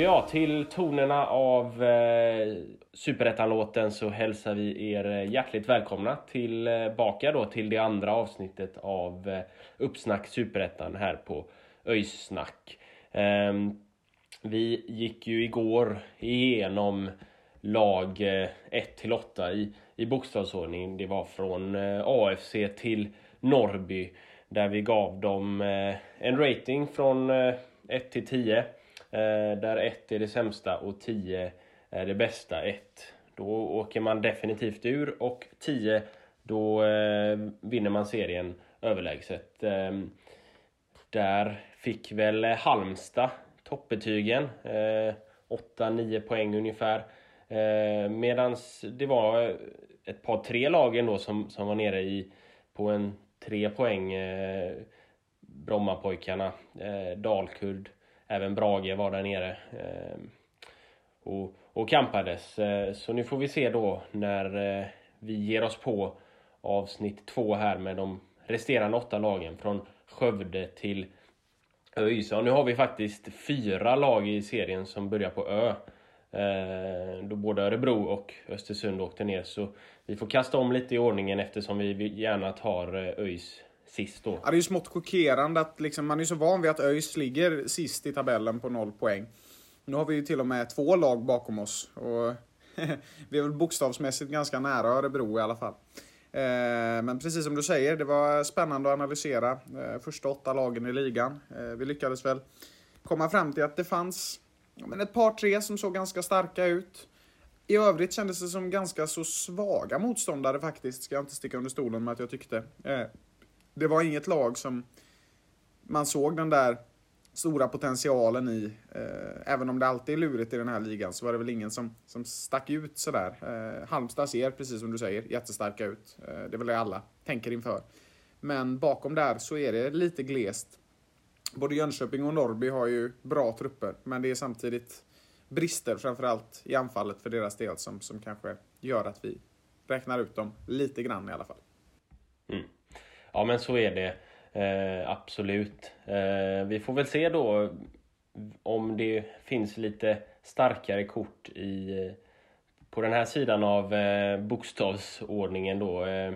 Ja, till tonerna av eh, Superettan-låten så hälsar vi er eh, hjärtligt välkomna tillbaka eh, då till det andra avsnittet av eh, Uppsnack Superettan här på Öjsnack. Eh, vi gick ju igår igenom lag eh, 1 till 8 i, i bokstavsordning. Det var från eh, AFC till Norrby där vi gav dem eh, en rating från eh, 1 till 10 Eh, där 1 är det sämsta och 10 är det bästa 1. Då åker man definitivt ur och 10 då eh, vinner man serien överlägset. Eh, där fick väl Halmstad toppbetygen. Eh, 8-9 poäng ungefär. Eh, det var ett par tre lag ändå som, som var nere i på en tre poäng. Eh, Brommapojkarna, eh, Dalkurd, Även Brage var där nere. Ehm, och, och kampades. Eh, så nu får vi se då när eh, vi ger oss på avsnitt två här med de resterande åtta lagen från Skövde till ÖIS. nu har vi faktiskt fyra lag i serien som börjar på Ö. Eh, då både Örebro och Östersund åkte ner. Så vi får kasta om lite i ordningen eftersom vi gärna tar ÖIS sist då. Ja, det är ju smått chockerande att liksom, man är så van vid att ÖIS ligger sist i tabellen på noll poäng. Nu har vi ju till och med två lag bakom oss. Och vi är väl bokstavsmässigt ganska nära Örebro i alla fall. Eh, men precis som du säger, det var spännande att analysera eh, första åtta lagen i ligan. Eh, vi lyckades väl komma fram till att det fanns men ett par, tre som såg ganska starka ut. I övrigt kändes det som ganska så svaga motståndare faktiskt, ska jag inte sticka under stolen med att jag tyckte det var inget lag som man såg den där stora potentialen i. Eh, även om det alltid är lurigt i den här ligan så var det väl ingen som, som stack ut sådär. Eh, Halmstad ser, precis som du säger, jättestarka ut. Eh, det är väl det alla tänker inför. Men bakom där så är det lite glest. Både Jönköping och Norrby har ju bra trupper, men det är samtidigt brister framförallt i anfallet för deras del som, som kanske gör att vi räknar ut dem lite grann i alla fall. Ja men så är det eh, absolut. Eh, vi får väl se då om det finns lite starkare kort i, eh, på den här sidan av eh, bokstavsordningen då. Eh,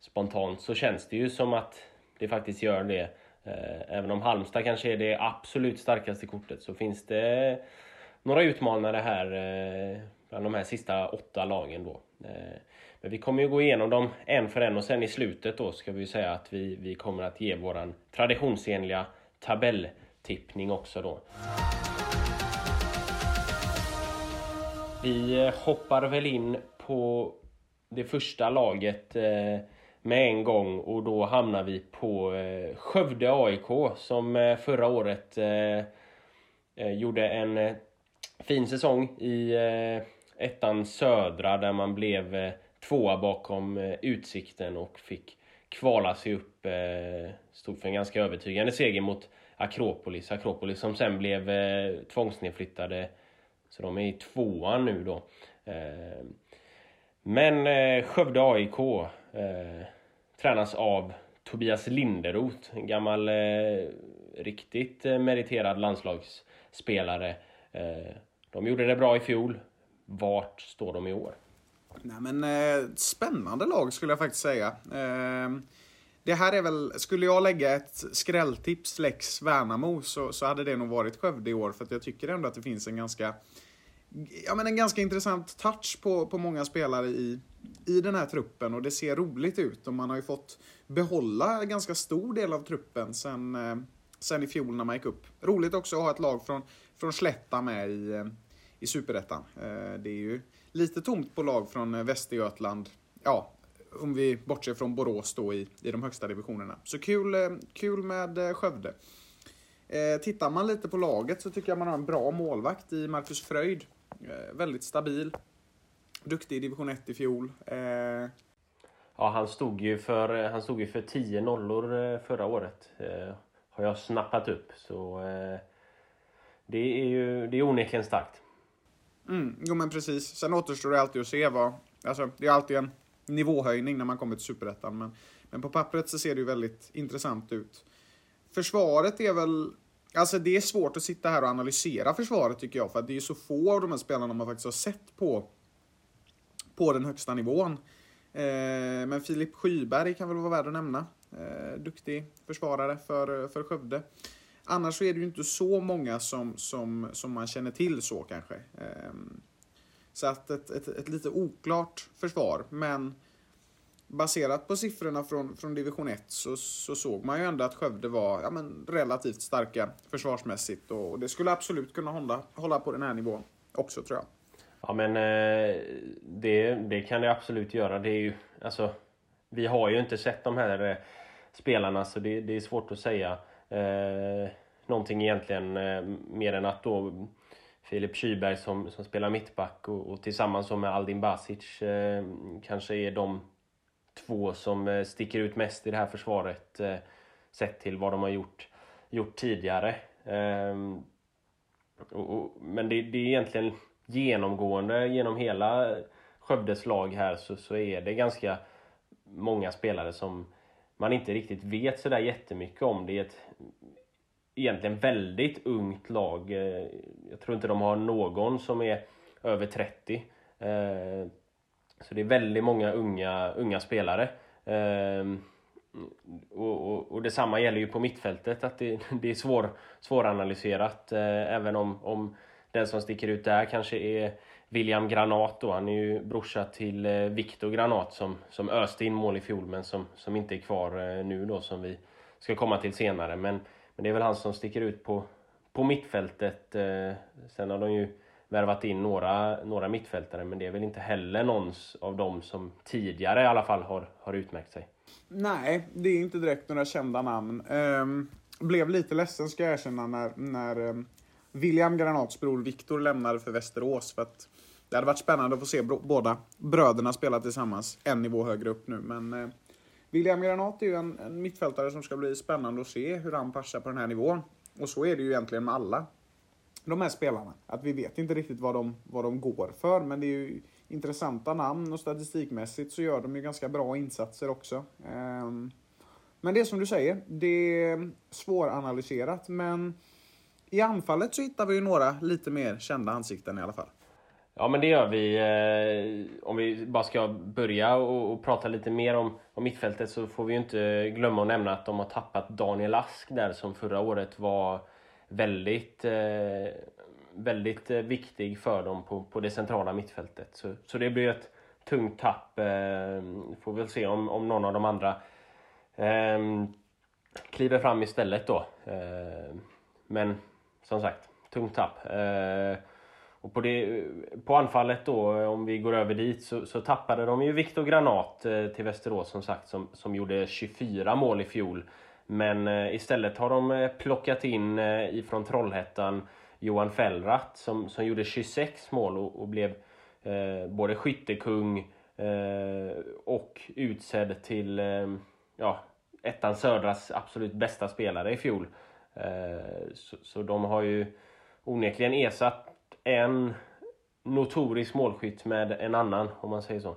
spontant så känns det ju som att det faktiskt gör det. Eh, även om Halmstad kanske är det absolut starkaste kortet så finns det några utmanare här eh, bland de här sista åtta lagen då. Men vi kommer ju gå igenom dem en för en och sen i slutet då ska vi säga att vi, vi kommer att ge våran traditionsenliga tabelltippning också då. Vi eh, hoppar väl in på det första laget eh, med en gång och då hamnar vi på eh, Skövde AIK som eh, förra året gjorde en fin säsong i ettan södra där man blev tvåa bakom eh, Utsikten och fick kvala sig upp. Eh, stod för en ganska övertygande seger mot Akropolis. Akropolis som sen blev eh, tvångsnedflyttade. Så de är i tvåan nu då. Eh, men eh, Skövde AIK eh, tränas av Tobias Linderoth, en gammal riktigt meriterad landslagsspelare. De gjorde det bra i fjol. Vart står de i år? Nej, men, eh, spännande lag skulle jag faktiskt säga. Eh, det här är väl, skulle jag lägga ett skrälltips Lex Värnamo så, så hade det nog varit Skövde i år för att jag tycker ändå att det finns en ganska ja, men en ganska intressant touch på, på många spelare i, i den här truppen och det ser roligt ut och man har ju fått behålla en ganska stor del av truppen sen, eh, sen i fjol när man gick upp. Roligt också att ha ett lag från, från Slätta med i, eh, i Superettan. Eh, det är ju lite tomt på lag från eh, Västergötland. Ja, om vi bortser från Borås då i, i de högsta divisionerna. Så kul, eh, kul med eh, Skövde. tittar man lite på laget så tycker jag man har en bra målvakt i Marcus Fröjd. väldigt stabil. Duktig i division 1 i fjol. Ja, han stod ju för, han stod ju för 10 nollor förra året. har jag snappat upp. Så det är ju det är onekligen starkt. Mm, jo men precis. Sen återstår det alltid att se vad... Alltså, det är alltid en nivåhöjning när man kommer till Superettan. Men, men på pappret så ser det ju väldigt intressant ut. Försvaret är väl... Alltså det är svårt att sitta här och analysera försvaret tycker jag. För att det är ju så få av de här spelarna man faktiskt har sett på, på den högsta nivån. Eh, men Filip Skyberg kan väl vara värd att nämna. Eh, duktig försvarare för, för Skövde. Annars så är det ju inte så många som, som, som man känner till så kanske. Ehm, så att ett, ett, ett lite oklart försvar, men baserat på siffrorna från, från division 1 så, så såg man ju ändå att Skövde var ja, men, relativt starka försvarsmässigt och det skulle absolut kunna hålla, hålla på den här nivån också tror jag. Ja men eh, det, det kan det absolut göra. Det är ju, alltså, vi har ju inte sett de här eh, spelarna så det, det är svårt att säga eh, någonting egentligen eh, mer än att då Filip Kyberg som, som spelar mittback och, och tillsammans med Aldin Basic eh, kanske är de två som eh, sticker ut mest i det här försvaret eh, sett till vad de har gjort, gjort tidigare. Ehm, och, och, men det, det, är egentligen genomgående genom hela Skövdes lag här så, så är det ganska många spelare som man inte riktigt vet sådär jättemycket om. Det är ett egentligen väldigt ungt lag. Eh, jag tror inte de har någon som är över 30. Eh, så det är väldigt många unga, unga spelare. Ehm, och, och, och detsamma gäller ju på mittfältet, att det, det är svår, svåranalyserat. Eh, även om, om den som sticker ut där kanske är William Granat då. Han är ju brorsa till eh, Viktor Granat som, som öste in mål i fjol men som, som inte är kvar eh, nu då som vi ska komma till senare. Men men det är väl han som sticker ut på, på mittfältet. Eh, sen har de ju värvat in några, några mittfältare men det är väl inte heller någon av dem som tidigare i alla fall har, har utmärkt sig. Nej, det är inte direkt några kända namn. Um, blev lite ledsen ska jag erkänna när, när um, William Granats bror Viktor lämnade för Västerås. För att det hade varit spännande att få se båda bröderna spela tillsammans en nivå högre upp nu. Men eh, William Granat är ju en, en mittfältare som ska bli spännande att se hur han passar på den här nivån. Och så är det ju egentligen med alla de här spelarna. Att vi vet inte riktigt vad de, vad de går för, men det är ju intressanta namn och statistikmässigt så gör de ju ganska bra insatser också. Ehm, men det är som du säger, det är svåranalyserat, men i anfallet så hittar vi ju några lite mer kända ansikten i alla fall. Ja men det gör vi. Eh, om vi bara ska börja och, och, prata lite mer om, om mittfältet så får vi ju inte glömma att nämna att de har tappat Daniel Ask där som förra året var väldigt, eh, väldigt eh, viktig för dem på, på det centrala mittfältet. Så, så det blir ett tungt tapp. Eh, får väl se om, om någon av de andra eh, kliver fram istället då. Eh, men som sagt, tungt tapp. Eh, och på, det, på anfallet då, om vi går över dit, så, så tappade de ju Viktor Granat eh, till Västerås som sagt, som, som gjorde 24 mål i fjol. Men eh, istället har de eh, plockat in ifrån Trollhättan Johan Fellrath som, som gjorde 26 mål och, och blev eh, både skyttekung eh, och utsedd till ja, ettan södras absolut bästa spelare i fjol. så, så de har ju onekligen ersatt en notorisk målskytt med en annan, om man säger så.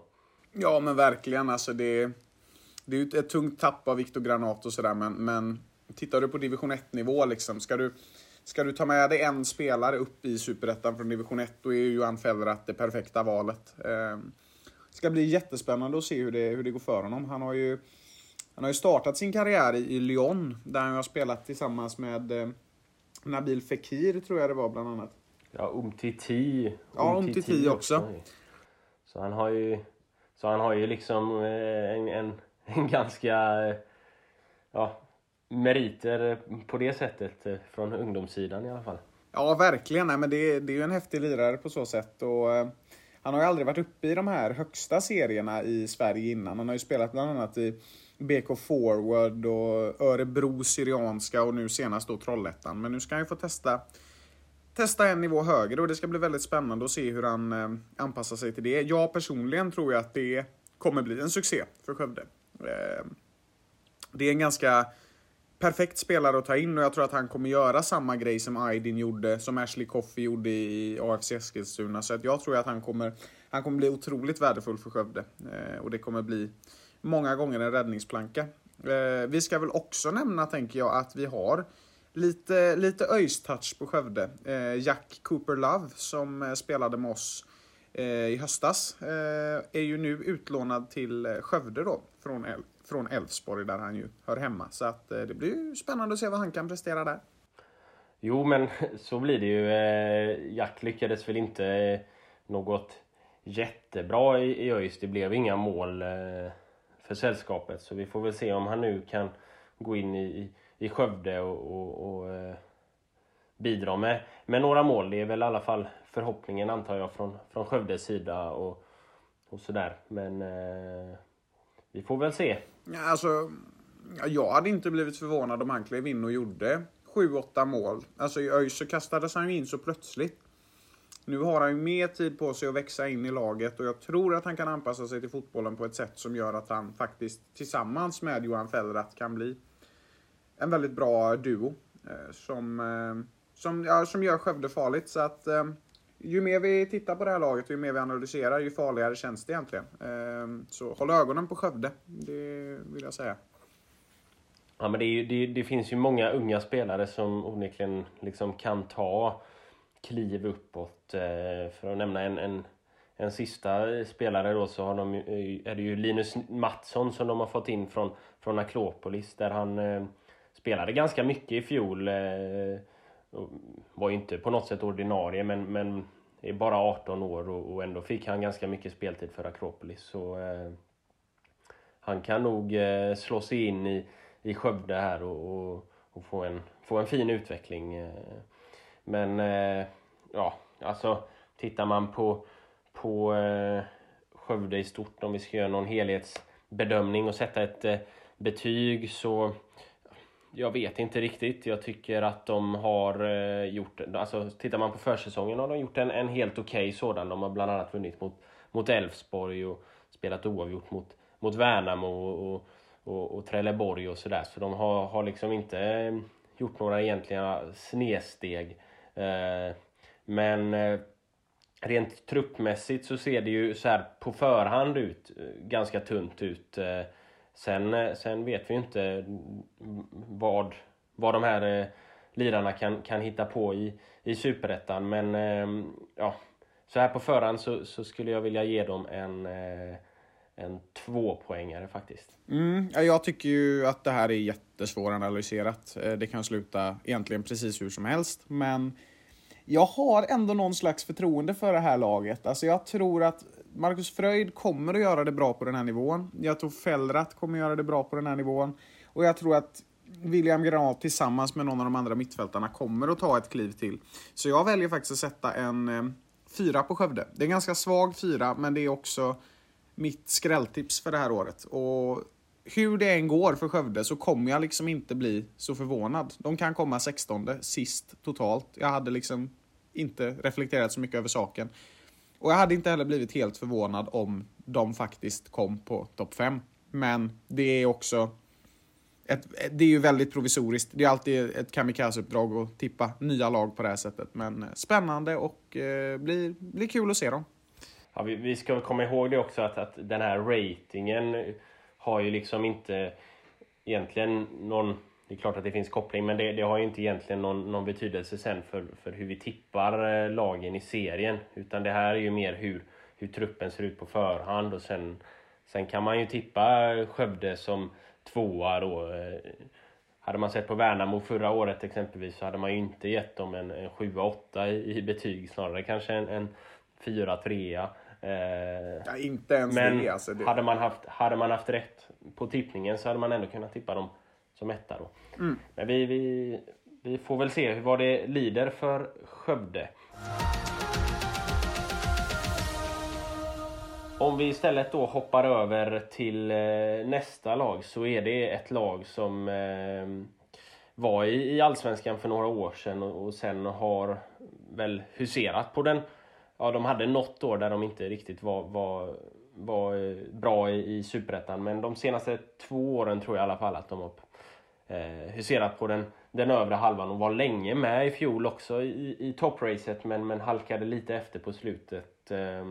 Ja, men verkligen. Alltså det, det är ju ett tungt tapp av Viktor Granat och sådär, men, men tittar du på division 1-nivå, liksom, ska, du, ska du ta med dig en spelare upp i superettan från division 1, då är ju Johan Fellrath det perfekta valet. Eh, det ska bli jättespännande att se hur det, hur det går för honom. Han har ju Han har ju startat sin karriär i, i Lyon, där han har spelat tillsammans med eh, Nabil Fekir, tror jag det var bland annat. Ja, Umtiti. Ja, Umtiti också. Så han har ju, så han har ju liksom eh, en, en, en ganska eh, ja, meriter på det sättet eh, från ungdomssidan i alla fall. Ja, verkligen. Nej, men det, det är ju en häftig lirare på så sätt. Och, eh, han har ju aldrig varit uppe i de här högsta serierna i Sverige innan. Han har ju spelat bland annat i BK Forward och Örebro Syrianska och nu senast då Trollhättan. Men nu ska han ju få testa, testa en nivå högre och det ska bli väldigt spännande att se hur han eh, anpassar sig till det. Jag personligen tror jag att det kommer bli en succé för Skövde. Eh, det är en ganska perfekt spelare att ta in och jag tror att han kommer göra samma grej som Aydin gjorde, som Ashley Coffey gjorde i AFC Eskilstuna. Så att jag tror att han kommer, han kommer bli otroligt värdefull för Skövde. Eh, och det kommer bli många gånger en räddningsplanka. Eh, vi ska väl också nämna, tänker jag, att vi har lite, lite ÖIS-touch på Skövde. Eh, Jack Cooper Love, som eh, spelade med oss eh, i höstas, eh, är ju nu utlånad till eh, Skövde då, från El från Elfsborg där han ju hör hemma. Så att eh, det blir ju spännande att se vad han kan prestera där. Jo, men så blir det ju. Jack lyckades väl inte något jättebra i ÖIS. Det blev inga mål för sällskapet. Så vi får väl se om han nu kan gå in i, i, Skövde och, och, och eh, bidra med, med några mål. Det är väl i alla fall förhoppningen antar jag från, från Skövdes sida och, och sådär. Men eh, vi får väl se. Ja, alltså, jag hade inte blivit förvånad om han klev in och gjorde 7-8 mål. Alltså i ÖIS så kastades han ju in så plötsligt. Nu har han ju mer tid på sig att växa in i laget och jag tror att han kan anpassa sig till fotbollen på ett sätt som gör att han faktiskt tillsammans med Johan Fellrath kan bli en väldigt bra duo. Eh, som, eh, som, ja, som gör Skövde farligt. Så att eh, ju mer vi tittar på det här laget och ju mer vi analyserar, ju farligare känns det egentligen. Eh, så håll ögonen på Skövde, det vill jag säga. Ja, men det, är, det, det finns ju många unga spelare som onekligen liksom kan ta kliv uppåt. Eh, för att nämna en, en, en sista spelare då så har de, eh, är det ju Linus Mattsson som de har fått in från, från Akropolis där han eh, spelade ganska mycket i fjol. Eh, var ju inte på något sätt ordinarie men, men är bara 18 år och, och ändå fick han ganska mycket speltid för Akropolis. Så eh, han kan nog eh, slå sig in i, i Skövde här och, och, och, få, en, få en fin utveckling. Eh. Men eh, ja, alltså tittar man på, på eh, Skövde i stort, om vi ska göra någon helhetsbedömning och sätta ett eh, betyg så jag vet inte riktigt. Jag tycker att de har eh, gjort, alltså tittar man på försäsongen har de gjort en, en helt okej okay sådan. De har bland annat vunnit mot, mot Elfsborg och spelat oavgjort mot, mot Värnamo och, och, och, och Trelleborg och sådär. Så de har, har liksom inte eh, gjort några egentliga snedsteg. Eh, men eh, rent truppmässigt så ser det ju så här på förhand ut eh, ganska tunt ut. Eh, Sen, eh, sen vet vi ju inte vad, vad de här eh, lirarna kan, kan hitta på i, i Superettan. Men ehm, ja, så här på förhand så, så skulle jag vilja ge dem en, eh, en tvåpoängare faktiskt. Mm, jag tycker ju att det här är jättesvåranalyserat. Det kan sluta egentligen precis hur som helst. Men jag har ändå någon slags förtroende för det här laget. Alltså jag tror att Marcus Fröjd kommer att göra det bra på den här nivån. Jag tror Fellrath kommer att göra det bra på den här nivån. Och jag tror att William Granat tillsammans med någon av de andra mittfältarna kommer att ta ett kliv till. Så jag väljer faktiskt att sätta en eh, fyra på Skövde. Det är en ganska svag fyra, men det är också mitt skrälltips för det här året. Och hur det än går för Skövde så kommer jag liksom inte bli så förvånad. De kan komma 16 sist totalt. Jag hade liksom inte reflekterat så mycket över saken. Och jag hade inte heller blivit helt förvånad om de faktiskt kom på topp 5. Men det är också... Ett, det är ju väldigt provisoriskt. Det är alltid ett kamikazeuppdrag att tippa nya lag på det här sättet. Men eh, spännande och eh, blir, blir kul att se dem. Ja, vi, vi ska komma ihåg det också att, att den här ratingen har ju liksom inte egentligen någon... Det är klart att det finns koppling, men det, det har ju inte egentligen någon, någon betydelse sen för, för hur vi tippar eh, lagen i serien. Utan det här är ju mer hur, hur truppen ser ut på förhand och sen, sen kan man ju tippa Skövde som tvåa då. Eh, hade man sett på Värnamo förra året exempelvis så hade man ju inte gett dem en, en 7-8 i, i betyg, snarare kanske en, en 4-3. Eh, ja, inte ens men det, alltså det. Hade, man haft, hade man haft rätt på tippningen så hade man ändå kunnat tippa dem som etta då. Mm. Men vi, vi, vi får väl se vad det lider för Skövde. Om vi istället då hoppar över till eh, nästa lag så är det ett lag som eh, var i, Allsvenskan för några år sedan och, sen har väl huserat på den. Ja, de hade något år där de inte riktigt var, var, var eh, bra i, i Superettan men de senaste två åren tror jag i alla fall att de har eh, huserat på den, den övre halvan och var länge med i fjol också i, i toppracet men, men halkade lite efter på slutet. Eh,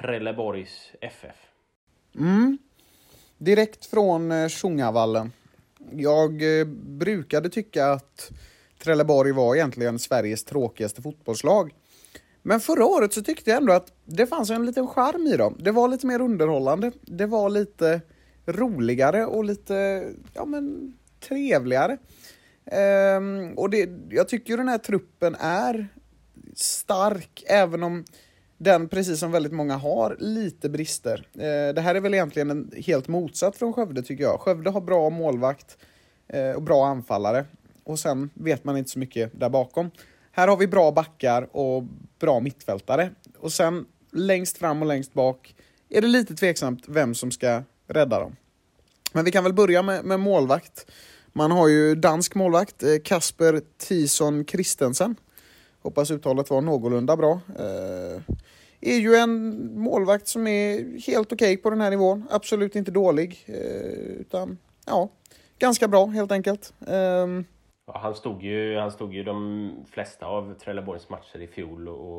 Trelleborgs FF. Mm. Direkt från eh, Tjongavallen. Jag eh, brukade tycka att Trelleborg var egentligen Sveriges tråkigaste fotbollslag. Men förra året så tyckte jag ändå att det fanns en liten charm i dem. Det var lite mer underhållande. Det var lite roligare och lite, ja men, trevligare. Um, och det, jag tycker den här truppen är stark, även om den, precis som väldigt många har, lite brister. Uh, det här är väl egentligen en helt motsatt från Skövde tycker jag. Skövde har bra målvakt uh, och bra anfallare. Och sen vet man inte så mycket där bakom. Här har vi bra backar och bra mittfältare. Och sen längst fram och längst bak är det lite tveksamt vem som ska rädda dem. Men vi kan väl börja med, med målvakt. Man har ju dansk målvakt, eh, Kasper Tison Christensen. Hoppas uttalet var någorlunda bra. Eh, är ju en målvakt som är helt okej okay på den här nivån. Absolut inte dålig. Eh, utan ja, ganska bra helt enkelt. Eh, ja, han, stod ju, han stod ju de flesta av Trelleborgs matcher i fjol och,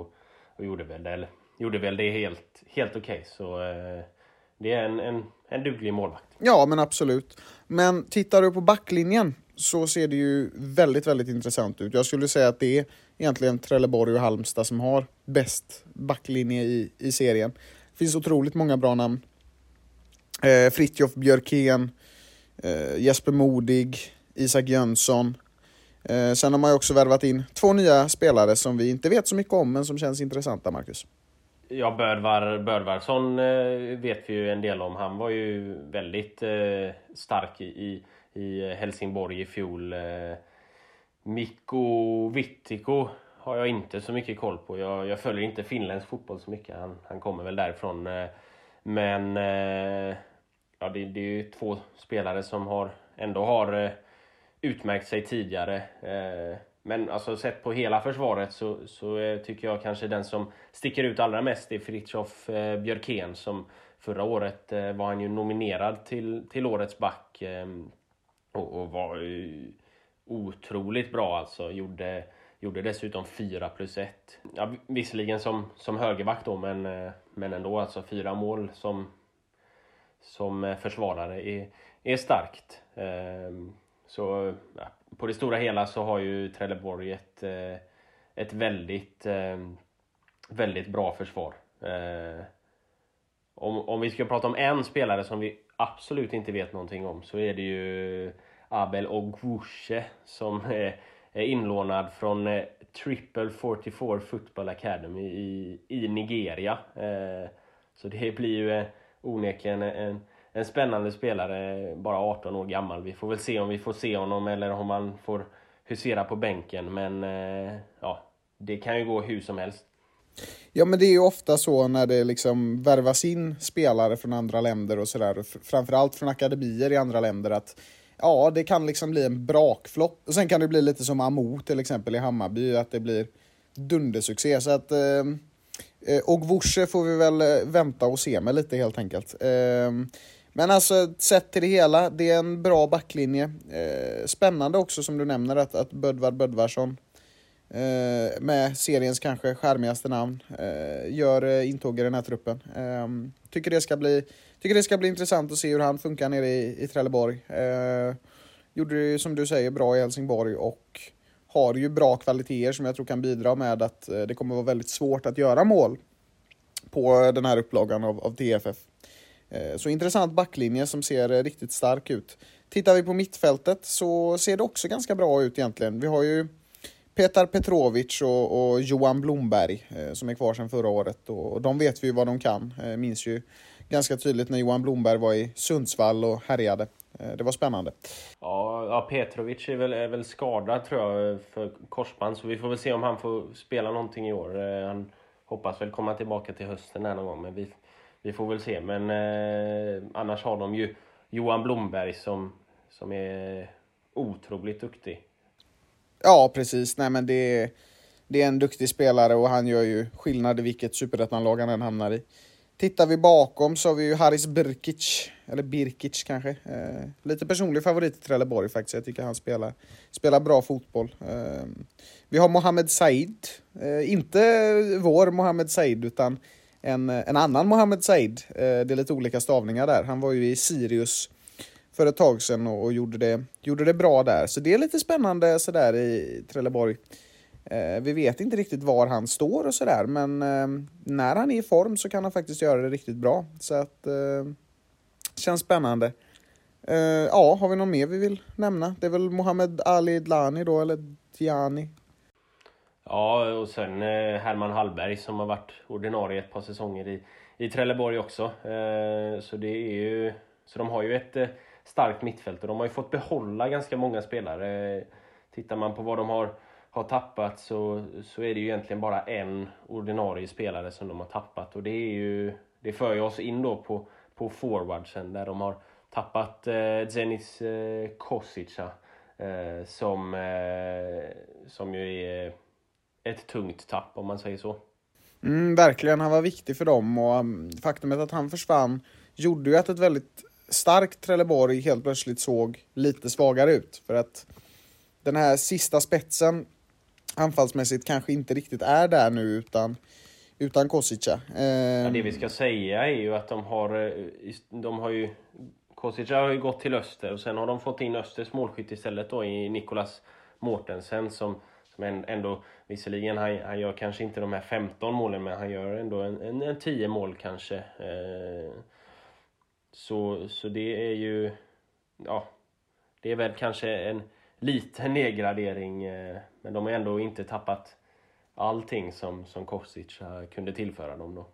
och gjorde väl det, gjorde väl det helt, helt okej. Okay. Så eh, det är en, en, en duglig målvakt. Ja, men absolut. Men tittar du på backlinjen så ser det ju väldigt, väldigt intressant ut. Jag skulle säga att det är egentligen Trelleborg och Halmstad som har bäst backlinje i, i serien. Det finns otroligt många bra namn. Eh, Fritjof Björkén, eh, Jesper Modig, Isak Jönsson. Eh, sen har man ju också värvat in två nya spelare som vi inte vet så mycket om men som känns intressanta, Marcus. Ja, Bödvar, Bödvarsson eh, vet vi ju en del om. Han var ju väldigt eh, stark i, i Helsingborg i fjol. Eh. Mikko Vittiko har jag inte så mycket koll på. Jag, jag följer inte finländsk fotboll så mycket. Han, han kommer väl därifrån. Men ja, det, det är ju två spelare som har, ändå har utmärkt sig tidigare. Men alltså sett på hela försvaret så, så eh, tycker jag kanske den som sticker ut allra mest är Fritiof eh, Björkén som förra året eh, var han ju nominerad till, till årets back ehm, och, och var otroligt bra alltså. Gjorde, gjorde dessutom 4 plus 1. Ja, visserligen som, som högerback då, men, men ändå alltså fyra mål som, som försvarare är, är starkt. Ehm, så ja, på det stora hela så har ju Trelleborg ett, eh, ett väldigt, eh, väldigt bra försvar. Eh, om, om vi ska prata om en spelare som vi absolut inte vet någonting om så är det ju Abel Ogwushe som är, inlånad från Triple 44 Football Academy i, i Nigeria. Så det blir ju onekligen en, en spännande spelare, bara 18 år gammal. Vi får väl se om vi får se honom eller om han får husera på bänken. Men eh, ja, det kan ju gå hur som helst. Ja men det är ju ofta så när det liksom värvas in spelare från andra länder och sådär, framförallt från akademier i andra länder, att ja, det kan liksom bli en brakflopp. Och sen kan det bli lite som Amo till exempel i Hammarby, att det blir dundersuccé. Så att, eh, eh och Vorse får vi väl eh, vänta och se med lite helt enkelt. Eh, men alltså sett till det hela, det är en bra backlinje. Eh, spännande också som du nämner att, att Bödvar Bödvarsson eh, med seriens kanske skärmigaste namn eh, gör eh, intåg i den här truppen. Ehm, tycker det ska bli tycker det ska bli intressant att se hur han funkar nere i, i Trelleborg. Eh, gjorde det som du säger bra i Helsingborg och har ju bra kvaliteter som jag tror kan bidra med att eh, det kommer vara väldigt svårt att göra mål på eh, den här upplagan av, av TFF. Eh, så intressant backlinje som ser eh, riktigt stark ut. Tittar vi på mittfältet så ser det också ganska bra ut egentligen. Vi har ju Petar Petrovic och, och Johan Blomberg eh, som är kvar sedan förra året och de vet vi ju vad de kan. Eh, minns ju ganska tydligt när Johan Blomberg var i Sundsvall och härjade. Eh, det var spännande. Ja, ja Petrovic är väl, är väl skadad tror jag för korsband så vi får väl se om han får spela någonting i år. Eh, han hoppas väl komma tillbaka till hösten här någon gång men vi, vi får väl se. Men eh, annars har de ju Johan Blomberg som, som är otroligt duktig. Ja, precis. Nej, men det, det är en duktig spelare och han gör ju skillnad i vilket superettanlag han än hamnar i. Tittar vi bakom så har vi ju Haris Birkic, eller Birkic kanske. Eh, lite personlig favorit i Trelleborg faktiskt. Jag tycker han spelar, spelar bra fotboll. Eh, vi har Mohamed Said. Eh, inte vår Mohamed Said utan en, en annan Mohammed Said. Eh, det är lite olika stavningar där. Han var ju i Sirius för ett tag sedan och, och gjorde, det, gjorde det bra där. Så det är lite spännande sådär i Trelleborg. Eh, vi vet inte riktigt var han står och sådär, men eh, när han är i form så kan han faktiskt göra det riktigt bra. Så att, känns spännande. Ja, har vi någon mer vi vill nämna? Det är väl Mohammed Ali Dlani då, eller Diani? Ja, och sen eh, Herman Hallberg som har varit ordinarie ett par säsonger i, i Trelleborg också. Eh, så det är ju, så de har ju ett eh, starkt mittfält och de har ju fått behålla ganska många spelare. Tittar man på vad de har har tappat så, så är det ju egentligen bara en ordinarie spelare som de har tappat och det är ju det för ju oss in då på, på forwardsen där de har tappat eh, Zenis eh, Kosica eh, som, eh, som ju är ett tungt tapp om man säger så. Mm, verkligen, han var viktig för dem och um, faktumet att han försvann gjorde ju att ett väldigt starkt Trelleborg helt plötsligt såg lite svagare ut. För att den här sista spetsen anfallsmässigt kanske inte riktigt är där nu utan, utan Kosica. Ja, det vi ska säga är ju att de har, eh, de har ju Kosica har ju gått till Öster och sen har de fått in Östers målskytt istället då i Nikolas Mårtensen som, som ändå, visserligen han, han gör kanske inte de här 15 målen men han gör ändå en, en, en 10 mål kanske. Eh, så, så det är ju, ja, det är väl kanske en liten nedgradering. Eh, men de har ändå inte tappat allting som, som Kostic kunde tillföra dem då.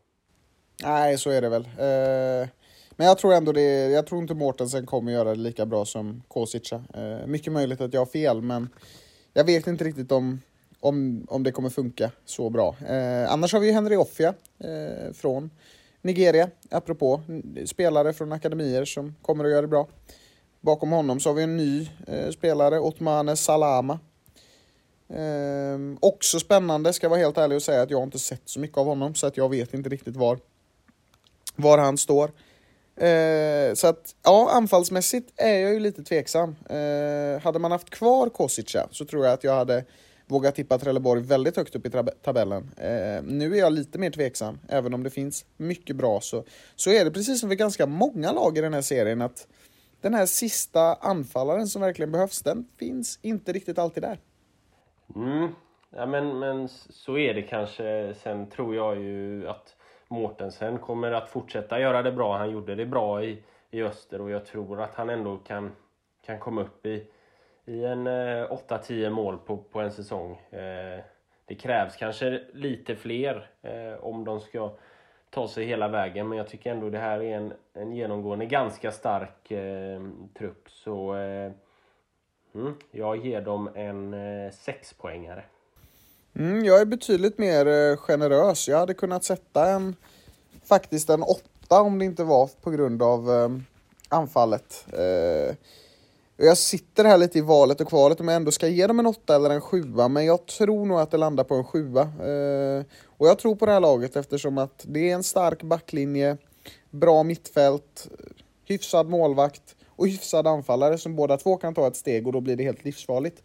Nej, så är det väl. Eh, men jag tror ändå det, jag tror inte Mortensen kommer göra det lika bra som Kosica. Eh, mycket möjligt att jag har fel, men jag vet inte riktigt om, om, om det kommer funka så bra. Eh, annars har vi Henry Offia eh, från Nigeria, apropå spelare från akademier som kommer att göra det bra. Bakom honom så har vi en ny eh, spelare, Otmane Salama. Eh, också spännande, ska jag vara helt ärlig och säga att jag inte sett så mycket av honom, så att jag vet inte riktigt var, var han står. Eh, så att, ja, anfallsmässigt är jag ju lite tveksam. Eh, hade man haft kvar Kosica så tror jag att jag hade Vågar tippa Trelleborg väldigt högt upp i tabellen. Eh, nu är jag lite mer tveksam, även om det finns mycket bra så, så är det precis som för ganska många lag i den här serien att den här sista anfallaren som verkligen behövs, den finns inte riktigt alltid där. Mm. Ja, men, men så är det kanske. Sen tror jag ju att Mårtensen kommer att fortsätta göra det bra. Han gjorde det bra i, i Öster och jag tror att han ändå kan, kan komma upp i, i en eh, 8-10 mål på, på en säsong. Eh, det krävs kanske lite fler eh, om de ska ta sig hela vägen. Men jag tycker ändå det här är en, en genomgående ganska stark eh, trupp. Så eh, mm, jag ger dem en eh, sexpoängare. Mm, jag är betydligt mer eh, generös. Jag hade kunnat sätta en faktiskt en åtta om det inte var på grund av eh, anfallet. Jag sitter här lite i valet och kvalet om jag ändå ska ge dem en åtta eller en sjua, men jag tror nog att det landar på en sjua. Eh, och jag tror på det här laget eftersom att det är en stark backlinje, bra mittfält, hyfsad målvakt och hyfsad anfallare som båda två kan ta ett steg och då blir det helt livsfarligt.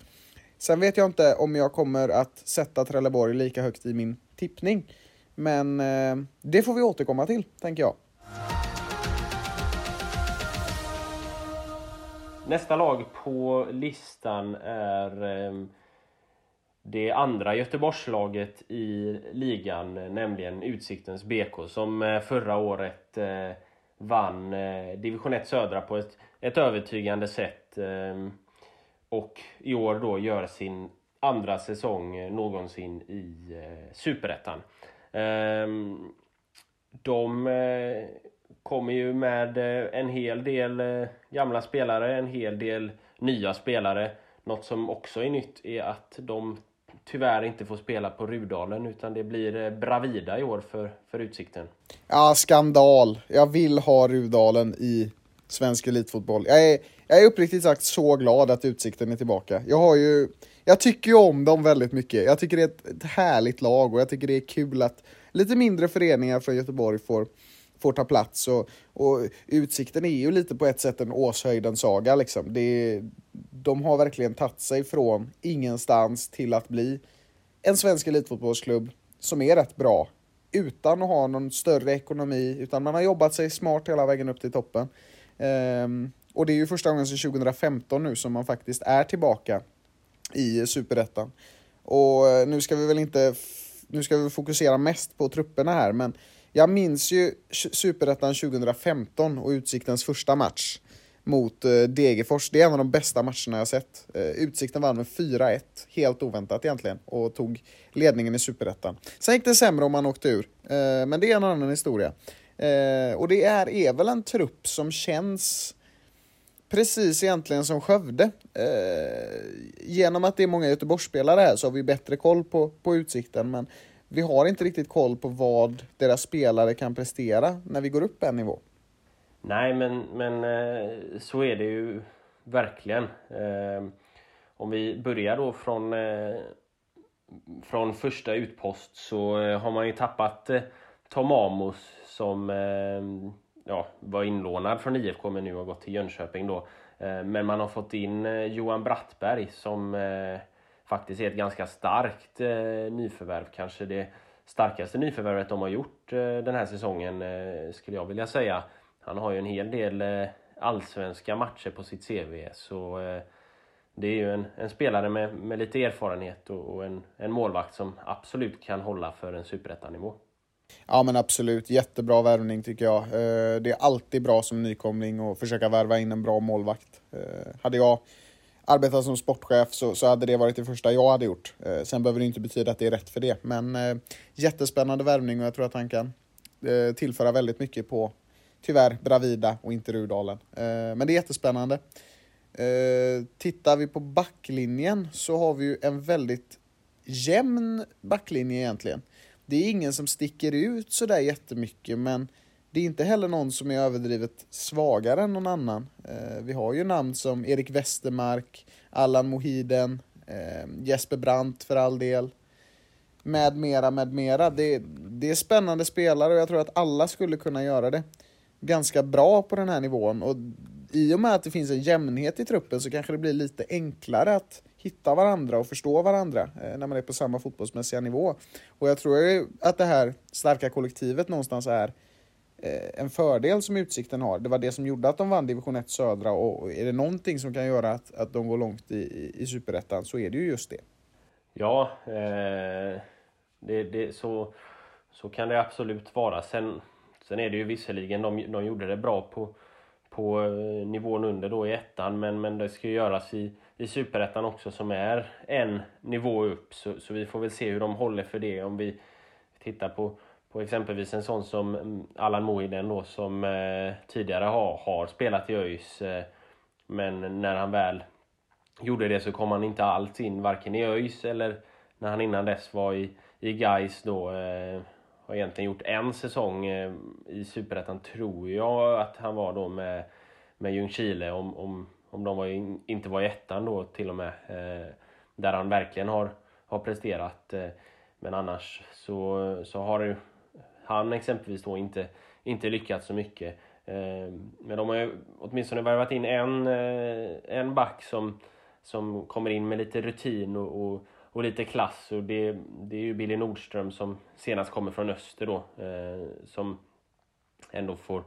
Sen vet jag inte om jag kommer att sätta Trelleborg lika högt i min tippning. Men eh, det får vi återkomma till, tänker jag. Nästa lag på listan är eh, det andra Göteborgslaget i ligan, nämligen Utsiktens BK, som eh, förra året eh, vann eh, division 1 södra på ett ett övertygande sätt. Eh, och i år då gör sin andra säsong någonsin i Superettan. Ehm, de kommer ju med eh, en hel del eh, gamla spelare, en hel del nya spelare. Något som också är nytt är att de tyvärr inte får spela på Rudalen utan det blir eh, Bravida i år för, för Utsikten. Ja, skandal. Jag vill ha Rudalen i svensk elitfotboll. Jag är, jag är uppriktigt sagt så glad att Utsikten är tillbaka. Jag har ju, jag tycker ju om dem väldigt mycket. Jag tycker det är ett, ett härligt lag och jag tycker det är kul att lite mindre föreningar från Göteborg får, får ta plats. Och, och Utsikten är ju lite på ett sätt en Åshöjdens saga liksom. Det, de har verkligen tagit sig från ingenstans till att bli en svensk elitfotbollsklubb som är rätt bra utan att ha någon större ekonomi, utan man har jobbat sig smart hela vägen upp till toppen. Um, och det är ju första gången sedan 2015 nu som man faktiskt är tillbaka i Superettan. Och eh, nu ska vi väl inte, nu ska vi fokusera mest på trupperna här, men jag minns ju Superettan 2015 och Utsiktens första match mot eh, Degerfors. Det är en av de bästa matcherna jag sett. Eh, utsikten vann med 4-1, helt oväntat egentligen, och tog ledningen i Superettan. Sen gick det sämre om man åkte ur, eh, men det är en annan historia. och det är, är väl en trupp som känns precis egentligen som Skövde. Genom att det är många Göteborgsspelare här så har vi bättre koll på, på utsikten, men vi har inte riktigt koll på vad deras spelare kan prestera när vi går upp en nivå. Nej, men, men eh, så är det ju verkligen. Eh, om vi börjar då från, eh, från första utpost så har man ju tappat Tom Amos som ja, var inlånad från IFK men nu har gått till Jönköping då. Men man har fått in Johan Brattberg som faktiskt är ett ganska starkt eh, nyförvärv. Kanske det starkaste nyförvärvet de har gjort eh, den här säsongen eh, skulle jag vilja säga. Han har ju en hel del allsvenska matcher på sitt CV. Så det är ju en, en spelare med, med lite erfarenhet och, och en, en målvakt som absolut kan hålla för en superettanivå. Ja men absolut, jättebra värvning tycker jag. Det är alltid bra som nykomling att försöka värva in en bra målvakt. Hade jag arbetat som sportchef så, så hade det varit det första jag hade gjort. Eh, sen behöver det inte betyda att det är rätt för det, men eh, jättespännande värvning och jag tror att han kan eh, tillföra väldigt mycket på, tyvärr, Bravida och inte Rudalen. Eh, men det är jättespännande. Tittar vi på backlinjen så har vi ju en väldigt jämn backlinje egentligen det är ingen som sticker ut sådär jättemycket, men det är inte heller någon som är överdrivet svagare än någon annan. Eh, vi har ju namn som Erik Westermark, Allan Mohiden, eh, Jesper Brandt för all del, med mera, med mera. Det, det är spännande spelare och jag tror att alla skulle kunna göra det ganska bra på den här nivån. Och i och med att det finns en jämnhet i truppen så kanske det blir lite enklare att hitta varandra och förstå varandra eh, när man är på samma fotbollsmässiga nivå. Och jag tror att det här starka kollektivet någonstans är eh, Eh, en fördel som Utsikten har. Det var det som gjorde att de vann division 1 södra och är det någonting som kan göra att, att de går långt i, i, superettan så är det ju just det. Ja, eh, det, det, så, så kan det absolut vara. Sen, sen är det ju visserligen, de, de gjorde det bra på, på eh, nivån under då i ettan men, men det ska ju göras i i Superettan också som är en nivå upp. Så, så vi får väl se hur de håller för det om vi tittar på, på exempelvis en sån som mm, Allan Mohiden då som eh, tidigare har, har spelat i ÖIS. Eh, men när han väl gjorde det så kom han inte alls in varken i ÖIS eller när han innan dess var i, i Gais då. Eh, har egentligen gjort en säsong eh, i Superettan tror jag att han var då med, med Ljungskile om, om om de var in, inte var i ettan då till och med. Eh, där han verkligen har, har presterat. Eh, men annars så, så har han exempelvis då inte, inte lyckats så mycket. Ehm, men de har ju åtminstone värvat in en, eh, en back som, som kommer in med lite rutin och, och, och lite klass. Och det, det är ju Billy Nordström som senast kommer från Öster då. Eh, som ändå får,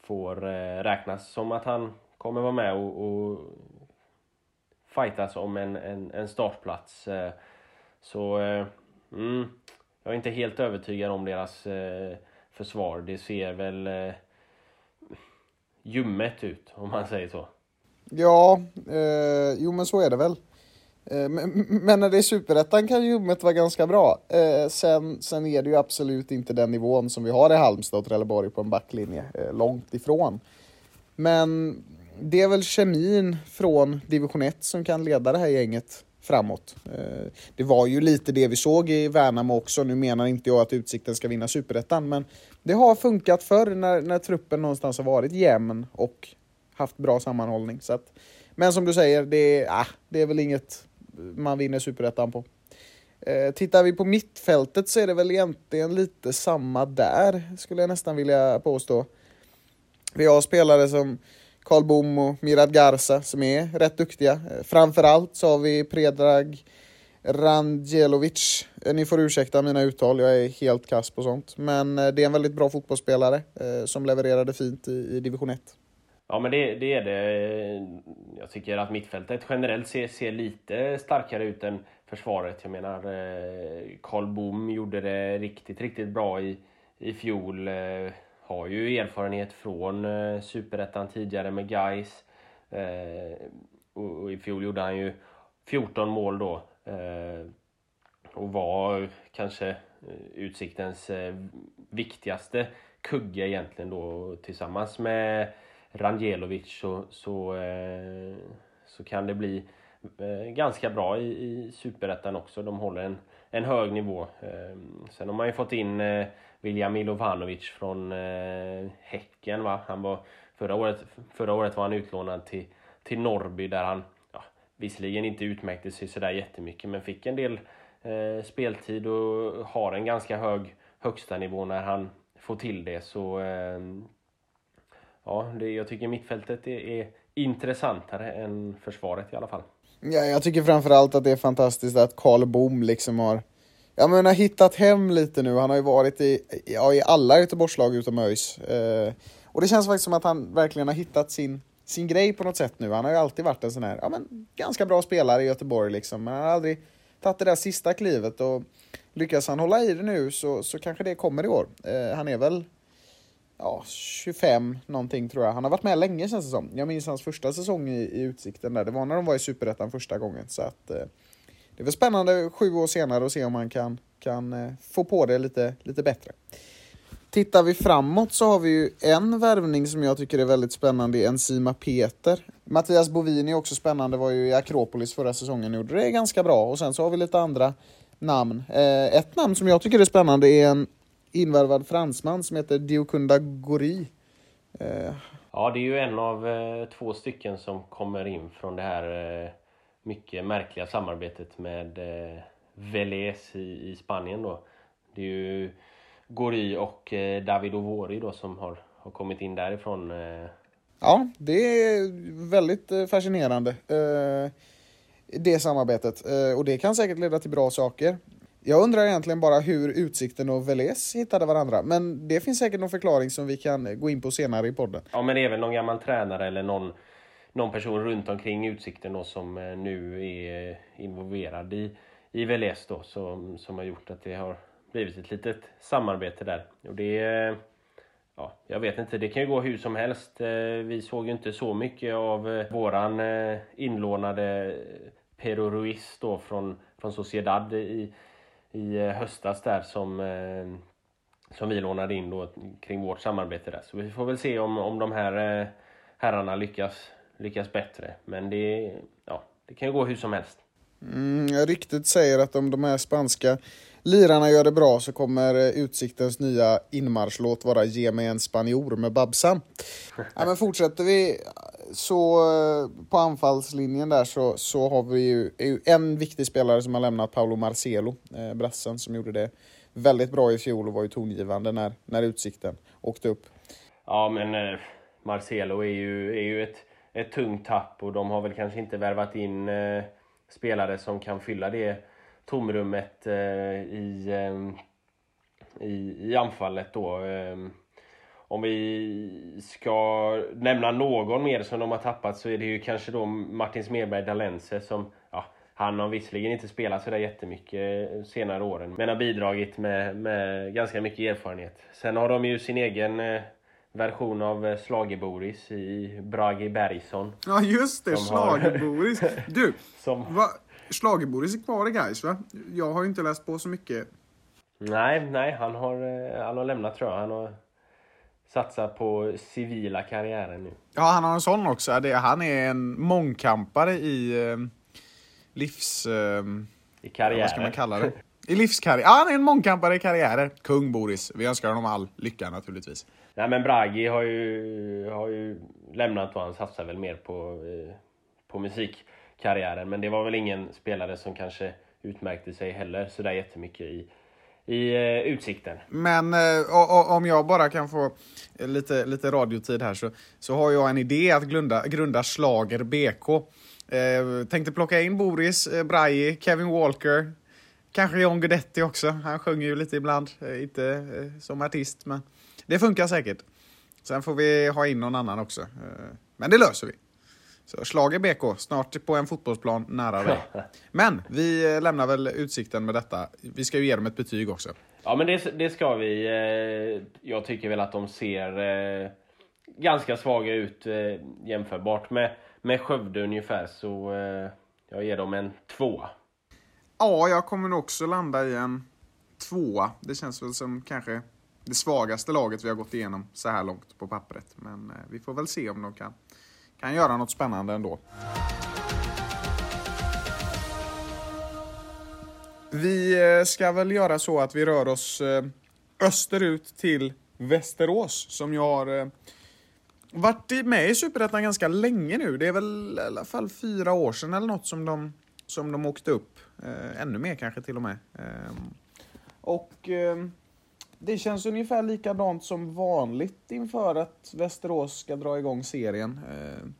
får eh, räknas som att han kommer vara med och, och fightas om en, en, en startplats. Så mm, jag är inte helt övertygad om deras eh, försvar. Det ser väl eh, ljummet ut, om man säger så. Ja, eh, jo men så är det väl. Eh, men, men, när det är superettan kan ljummet vara ganska bra. Eh, sen, sen är det ju absolut inte den nivån som vi har i Halmstad och Trelleborg på en backlinje. Eh, långt ifrån. Men det är väl kemin från division 1 som kan leda det här gänget framåt. Eh, det var ju lite det vi såg i Värnamo också. Nu menar inte jag att Utsikten ska vinna superettan, men det har funkat förr när, när truppen någonstans har varit jämn och haft bra sammanhållning. Så att, men som du säger, det, äh, det är väl inget man vinner superettan på. Eh, tittar vi på mittfältet så är det väl egentligen lite samma där, skulle jag nästan vilja påstå. Vi har spelare som Karl Bom och Mirad Garza som är rätt duktiga. Eh, framförallt så har vi Predrag Randjelovic. Eh, ni får ursäkta mina uttal, jag är helt kass på sånt. Men eh, det är en väldigt bra fotbollsspelare som levererade fint i, i division 1. Ja, men det, det, är det. Jag tycker att mittfältet generellt ser, ser lite starkare ut än försvaret. Jag menar, Karl Bom gjorde det riktigt, riktigt bra i, i fjol har ju erfarenhet från eh, Superettan tidigare med Gais Eh, och, och, i fjol gjorde han ju 14 mål då. Eh, och var kanske eh, Utsiktens eh, viktigaste kugge egentligen då tillsammans med Rangelovic så, så, eh, så kan det bli eh, ganska bra i, i Superettan också. De håller en, en hög nivå. Eh, sen har man ju fått in William Milovanovic från eh, Häcken. Va? Han var, förra, året, förra året var han utlånad till, till Norrby där han ja, visserligen inte utmärkte sig sådär jättemycket men fick en del eh, speltid och har en ganska hög högsta nivå när han får till det. Så eh, ja, det, jag tycker mittfältet är, är intressantare än försvaret i alla fall. Ja, jag tycker framförallt att det är fantastiskt att Karl Bom liksom har Ja men har hittat hem lite nu, han har ju varit i, ja, i alla Göteborgslag utom ÖIS. Eh, och det känns faktiskt som att han verkligen har hittat sin, sin grej på något sätt nu. Han har ju alltid varit en sån här, ja men ganska bra spelare i Göteborg liksom. Men han har aldrig tagit det där sista klivet och lyckas han hålla i det nu så, så kanske det kommer i år. Eh, han är väl ja, 25 någonting tror jag. Han har varit med länge känns det som. Jag minns hans första säsong i, i Utsikten där. Det var när de var i Superettan första gången. Så att eh, det är väl spännande sju år senare att se om man kan, kan eh, få på det lite, lite bättre. Tittar vi framåt så har vi ju en värvning som jag tycker är väldigt spännande, Enzima Peter. Mattias Bovini är också spännande, var ju i Akropolis förra säsongen och gjorde det ganska bra. Och sen så har vi lite andra namn. Eh, ett namn som jag tycker är spännande är en invärvad fransman som heter Diokunda Gori. Eh, ja, det är ju en av två stycken som kommer in från det här mycket märkliga samarbetet med eh, Velez i, i Spanien då. Det är ju Gori och eh, David Ovori då som har, har kommit in därifrån. Eh. Ja, det är väldigt eh, fascinerande eh, det samarbetet eh, och det kan säkert leda till bra saker. Jag undrar egentligen bara hur Utsikten och Velez hittade varandra, men det finns säkert någon förklaring som vi kan gå in på senare i podden. Ja, men det är väl någon gammal tränare eller någon någon person runt omkring Utsikten då, som eh, nu är eh, involverad i, i VLS då, som, som har gjort att det har blivit ett litet samarbete där. Och det eh, ja, jag vet inte, det kan ju gå hur som helst. Vi såg ju inte så mycket av våran inlånade Pero Ruiz då från, från Sociedad i, i höstas där som, som vi lånade in då kring vårt samarbete där. Så vi får väl se om, om de här herrarna lyckas lyckas bättre. Men det, ja, det kan ju gå hur som helst. Mm, ryktet säger att om de här spanska lirarna gör det bra så kommer eh, Utsiktens nya inmarschlåt vara Ge mig en spanjor med Babsan. ja, men fortsätter vi så eh, på anfallslinjen där så, så har vi ju, ju en viktig spelare som har lämnat, Paolo Marcelo, eh, brassen som gjorde det väldigt bra i fjol och var ju tongivande när, när Utsikten åkte upp. Ja, men eh, Marcelo är ju, är ju ett ett tungt tapp och de har väl kanske inte värvat in eh, spelare som kan fylla det tomrummet eh, i, eh, i, i anfallet då. Eh, om vi ska nämna någon mer som de har tappat så är det ju kanske då Martin Smedberg Dalense som ja, han har visserligen inte spelat sådär jättemycket eh, senare åren men har bidragit med, med ganska mycket erfarenhet. Sen har de ju sin egen eh, version av eh, Schlagerboris i Bragi Bergson. Ja, just det. Som har-. Du, Som, va? Schlagerboris är kvar i Gais, va? Jag har ju inte läst på så mycket. nej, nej, han har, eh, han har lämnat tror jag. Han har satsat på civila karriären nu. Ja, han har en sån också. Det, han är en mångkampare i eh, livs... I karriären. vad ska man kalla det? I livskarriär. Ja, han är en mångkampare i karriärer. Kung Boris. Vi önskar honom all lycka naturligtvis. Nej men Bragi har ju, har ju lämnat och han satsar väl mer på, eh, på musikkarriären. Men det var väl ingen spelare som kanske utmärkte sig heller sådär jättemycket i, i eh, Utsikten. Men eh, o- o- om jag bara kan få eh, lite, lite radiotid här så, så har jag en idé att grunda, grunda Schlager BK. Eh, tänkte plocka in Boris, eh, Braji, Kevin Walker, kanske John Guidetti också. Han sjunger ju lite ibland, eh, inte eh, som artist men det funkar säkert. Sen får vi ha in någon annan också. Eh, men det löser vi. Så Schlager BK, snart på en fotbollsplan nära dig. Men vi lämnar väl utsikten med detta. Vi ska ju ge dem ett betyg också. Ja men det, det ska vi. Jag tycker väl att de ser ganska svaga ut jämförbart med, med Skövde ungefär. Så jag ger dem en tvåa. Ja, jag kommer nog också landa i en tvåa. Det känns väl som kanske det svagaste laget vi har gått igenom så här långt på pappret. Men eh, vi får väl se om de kan, kan göra något spännande ändå. Vi eh, ska väl göra så att vi rör oss eh, österut till Västerås som ju har varit med i Superettan ganska länge nu. Det är väl i alla fall fyra år sedan eller något som de, som de åkte upp. Eh, ännu mer kanske till och med. Ehm, och ehm, det känns ungefär likadant som vanligt inför att Västerås ska dra igång serien. Ehm,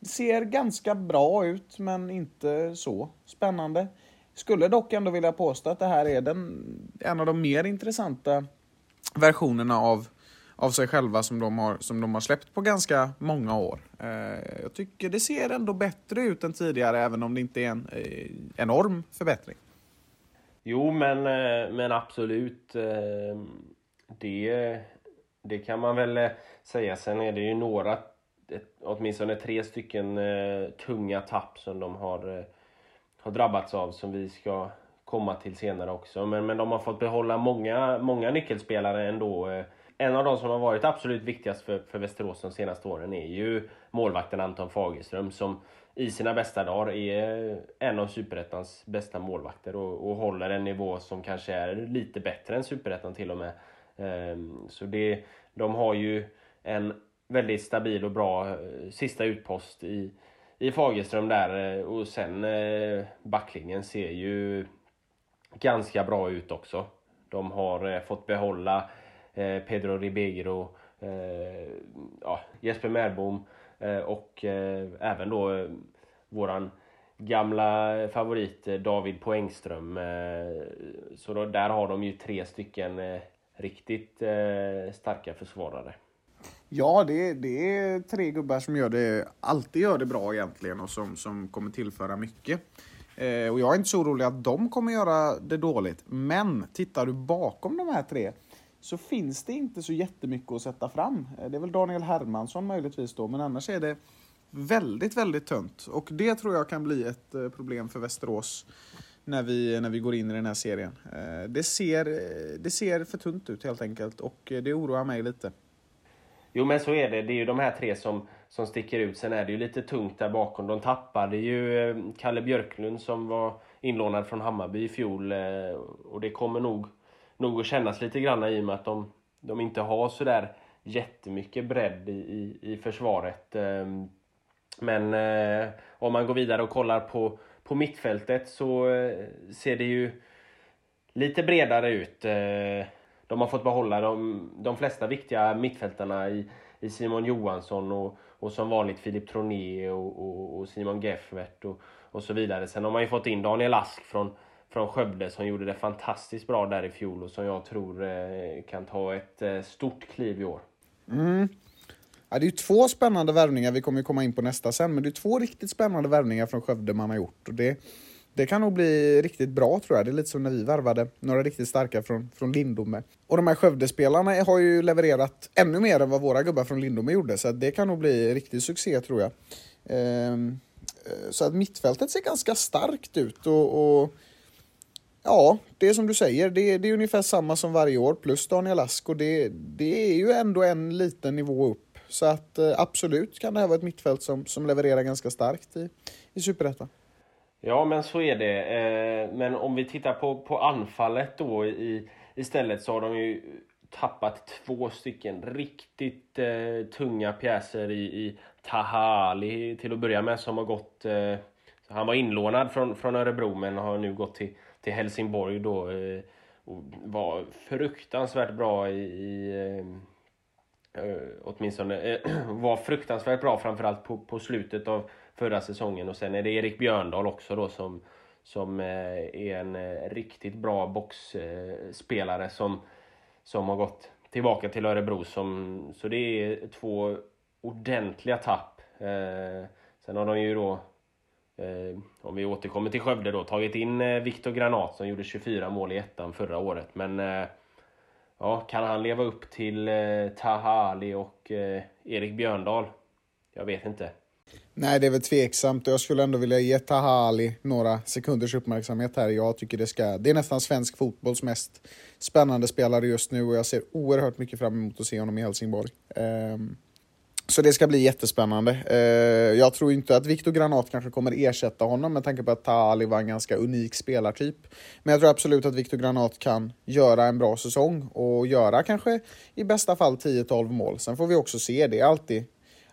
det ser ganska bra ut, men inte så spännande. Skulle dock ändå vilja påstå att det här är den, en av de mer intressanta versionerna av, av sig själva som de, har, som de har släppt på ganska många år. Eh, jag tycker det ser ändå bättre ut än tidigare, även om det inte är en eh, enorm förbättring. Jo, men, eh, men absolut. Eh, det, det kan man väl eh, säga. Sen är det ju några, åtminstone tre stycken tunga tapp som de har, har drabbats av som vi ska komma till senare också. Men, men de har fått behålla många, många nyckelspelare ändå. En av de som har varit absolut viktigast för, för Västerås de senaste åren är ju målvakten Anton Fagerström som i sina bästa dagar är en av Superettans bästa målvakter och, och håller en nivå som kanske är lite bättre än Superettan till och med. Ehm, Så det, de har ju en väldigt stabil och bra eh, sista utpost i, i Fagerström där eh, och sen eh, backlinjen ser ju ganska bra ut också. De har eh, fått behålla eh, Eh, Pedro Ribeiro, eh, ja, Jesper Märbom eh, och eh, även då eh, våran gamla favorit eh, David Poängström. Eh, så då, där har de ju tre stycken riktigt starka försvarare. Ja, det, det är tre gubbar som gör det, alltid gör det bra egentligen och som, som kommer tillföra mycket. Eh, och jag är inte så orolig att de kommer göra det dåligt. Men tittar du bakom de här tre så finns det inte så jättemycket att sätta fram. Eh, det är väl Daniel Hermansson möjligtvis då, men annars är det väldigt, väldigt tunt. Och det tror jag kan bli ett eh, problem för Västerås när vi, när vi går in i den här serien. Eh, det ser, det ser för tunt ut helt enkelt och det oroar mig lite. Jo men så är det. Det är ju de här tre som, som sticker ut. Sen är det ju lite tungt där bakom. De tappade ju Kalle Björklund som var inlånad från Hammarby i fjol. Och det kommer nog, nog att kännas lite grann i och med att de, de inte har sådär jättemycket bredd i, i, i försvaret. Ehm, men eh, om man går vidare och kollar på, på mittfältet så eh, ser det ju lite bredare ut. Eh, De har fått behålla de, de flesta viktiga mittfältarna i, i Simon Johansson och, och som vanligt Filip Troné och, och, och Simon Geffert och, och så vidare. Sen har man ju fått in Daniel Ask från, från Skövde som gjorde det fantastiskt bra där i fjol och som jag tror eh, kan ta ett eh, stort kliv i år. Mm. Ja, det är ju två spännande värvningar, vi kommer ju komma in på nästa sen, men det är två riktigt spännande värvningar från Skövde man har gjort. Och det, Det kan nog bli riktigt bra tror jag. Det är lite som när vi värvade några riktigt starka från, från Lindome. Och de här Skövdespelarna har ju levererat ännu mer än vad våra gubbar från Lindome gjorde, så det kan nog bli riktig succé tror jag. Ehm, eh, så att mittfältet ser ganska starkt ut och, och Ja, det är som du säger, det, det, är ungefär samma som varje år plus Daniel Ask och det, det är ju ändå en liten nivå upp. Så att eh, absolut kan det här vara ett mittfält som, som levererar ganska starkt i, i Superettan. Ja, men så är det. Eh, men om vi tittar på, på anfallet då i, istället så har de ju tappat två stycken riktigt eh, tunga pjäser i, i Tahali till att börja med som har gått... Eh, han var inlånad från, från Örebro men har nu gått till, till Helsingborg då. Eh, och var fruktansvärt bra i... i eh, eh, åtminstone var fruktansvärt bra framförallt på, på slutet av förra säsongen. Och sen är det Erik Björndal också då som, som är en riktigt bra boxspelare som, som har gått tillbaka till Örebro. Som, så det är två ordentliga tapp. Sen har de ju då, Eh, om vi återkommer till Skövde då, tagit in eh, Viktor Granat som gjorde 24 mål i ettan förra året. Men eh, ja, kan han leva upp till Taha Ali och Erik Björndal? Jag vet inte. Nej, det är väl tveksamt och jag skulle ändå vilja ge Taha Ali några sekunders uppmärksamhet här. Jag tycker det ska... Det är nästan svensk fotbolls mest spännande spelare just nu och jag ser oerhört mycket fram emot att se honom i Helsingborg. Um, så det ska bli jättespännande. Eh, jag tror inte att Viktor Granat kanske kommer ersätta honom med tanke på att Tali var en ganska unik spelartyp. Men jag tror absolut att Viktor Granat kan göra en bra säsong och göra kanske i bästa fall 10-12 mål. Sen får vi också se, det är alltid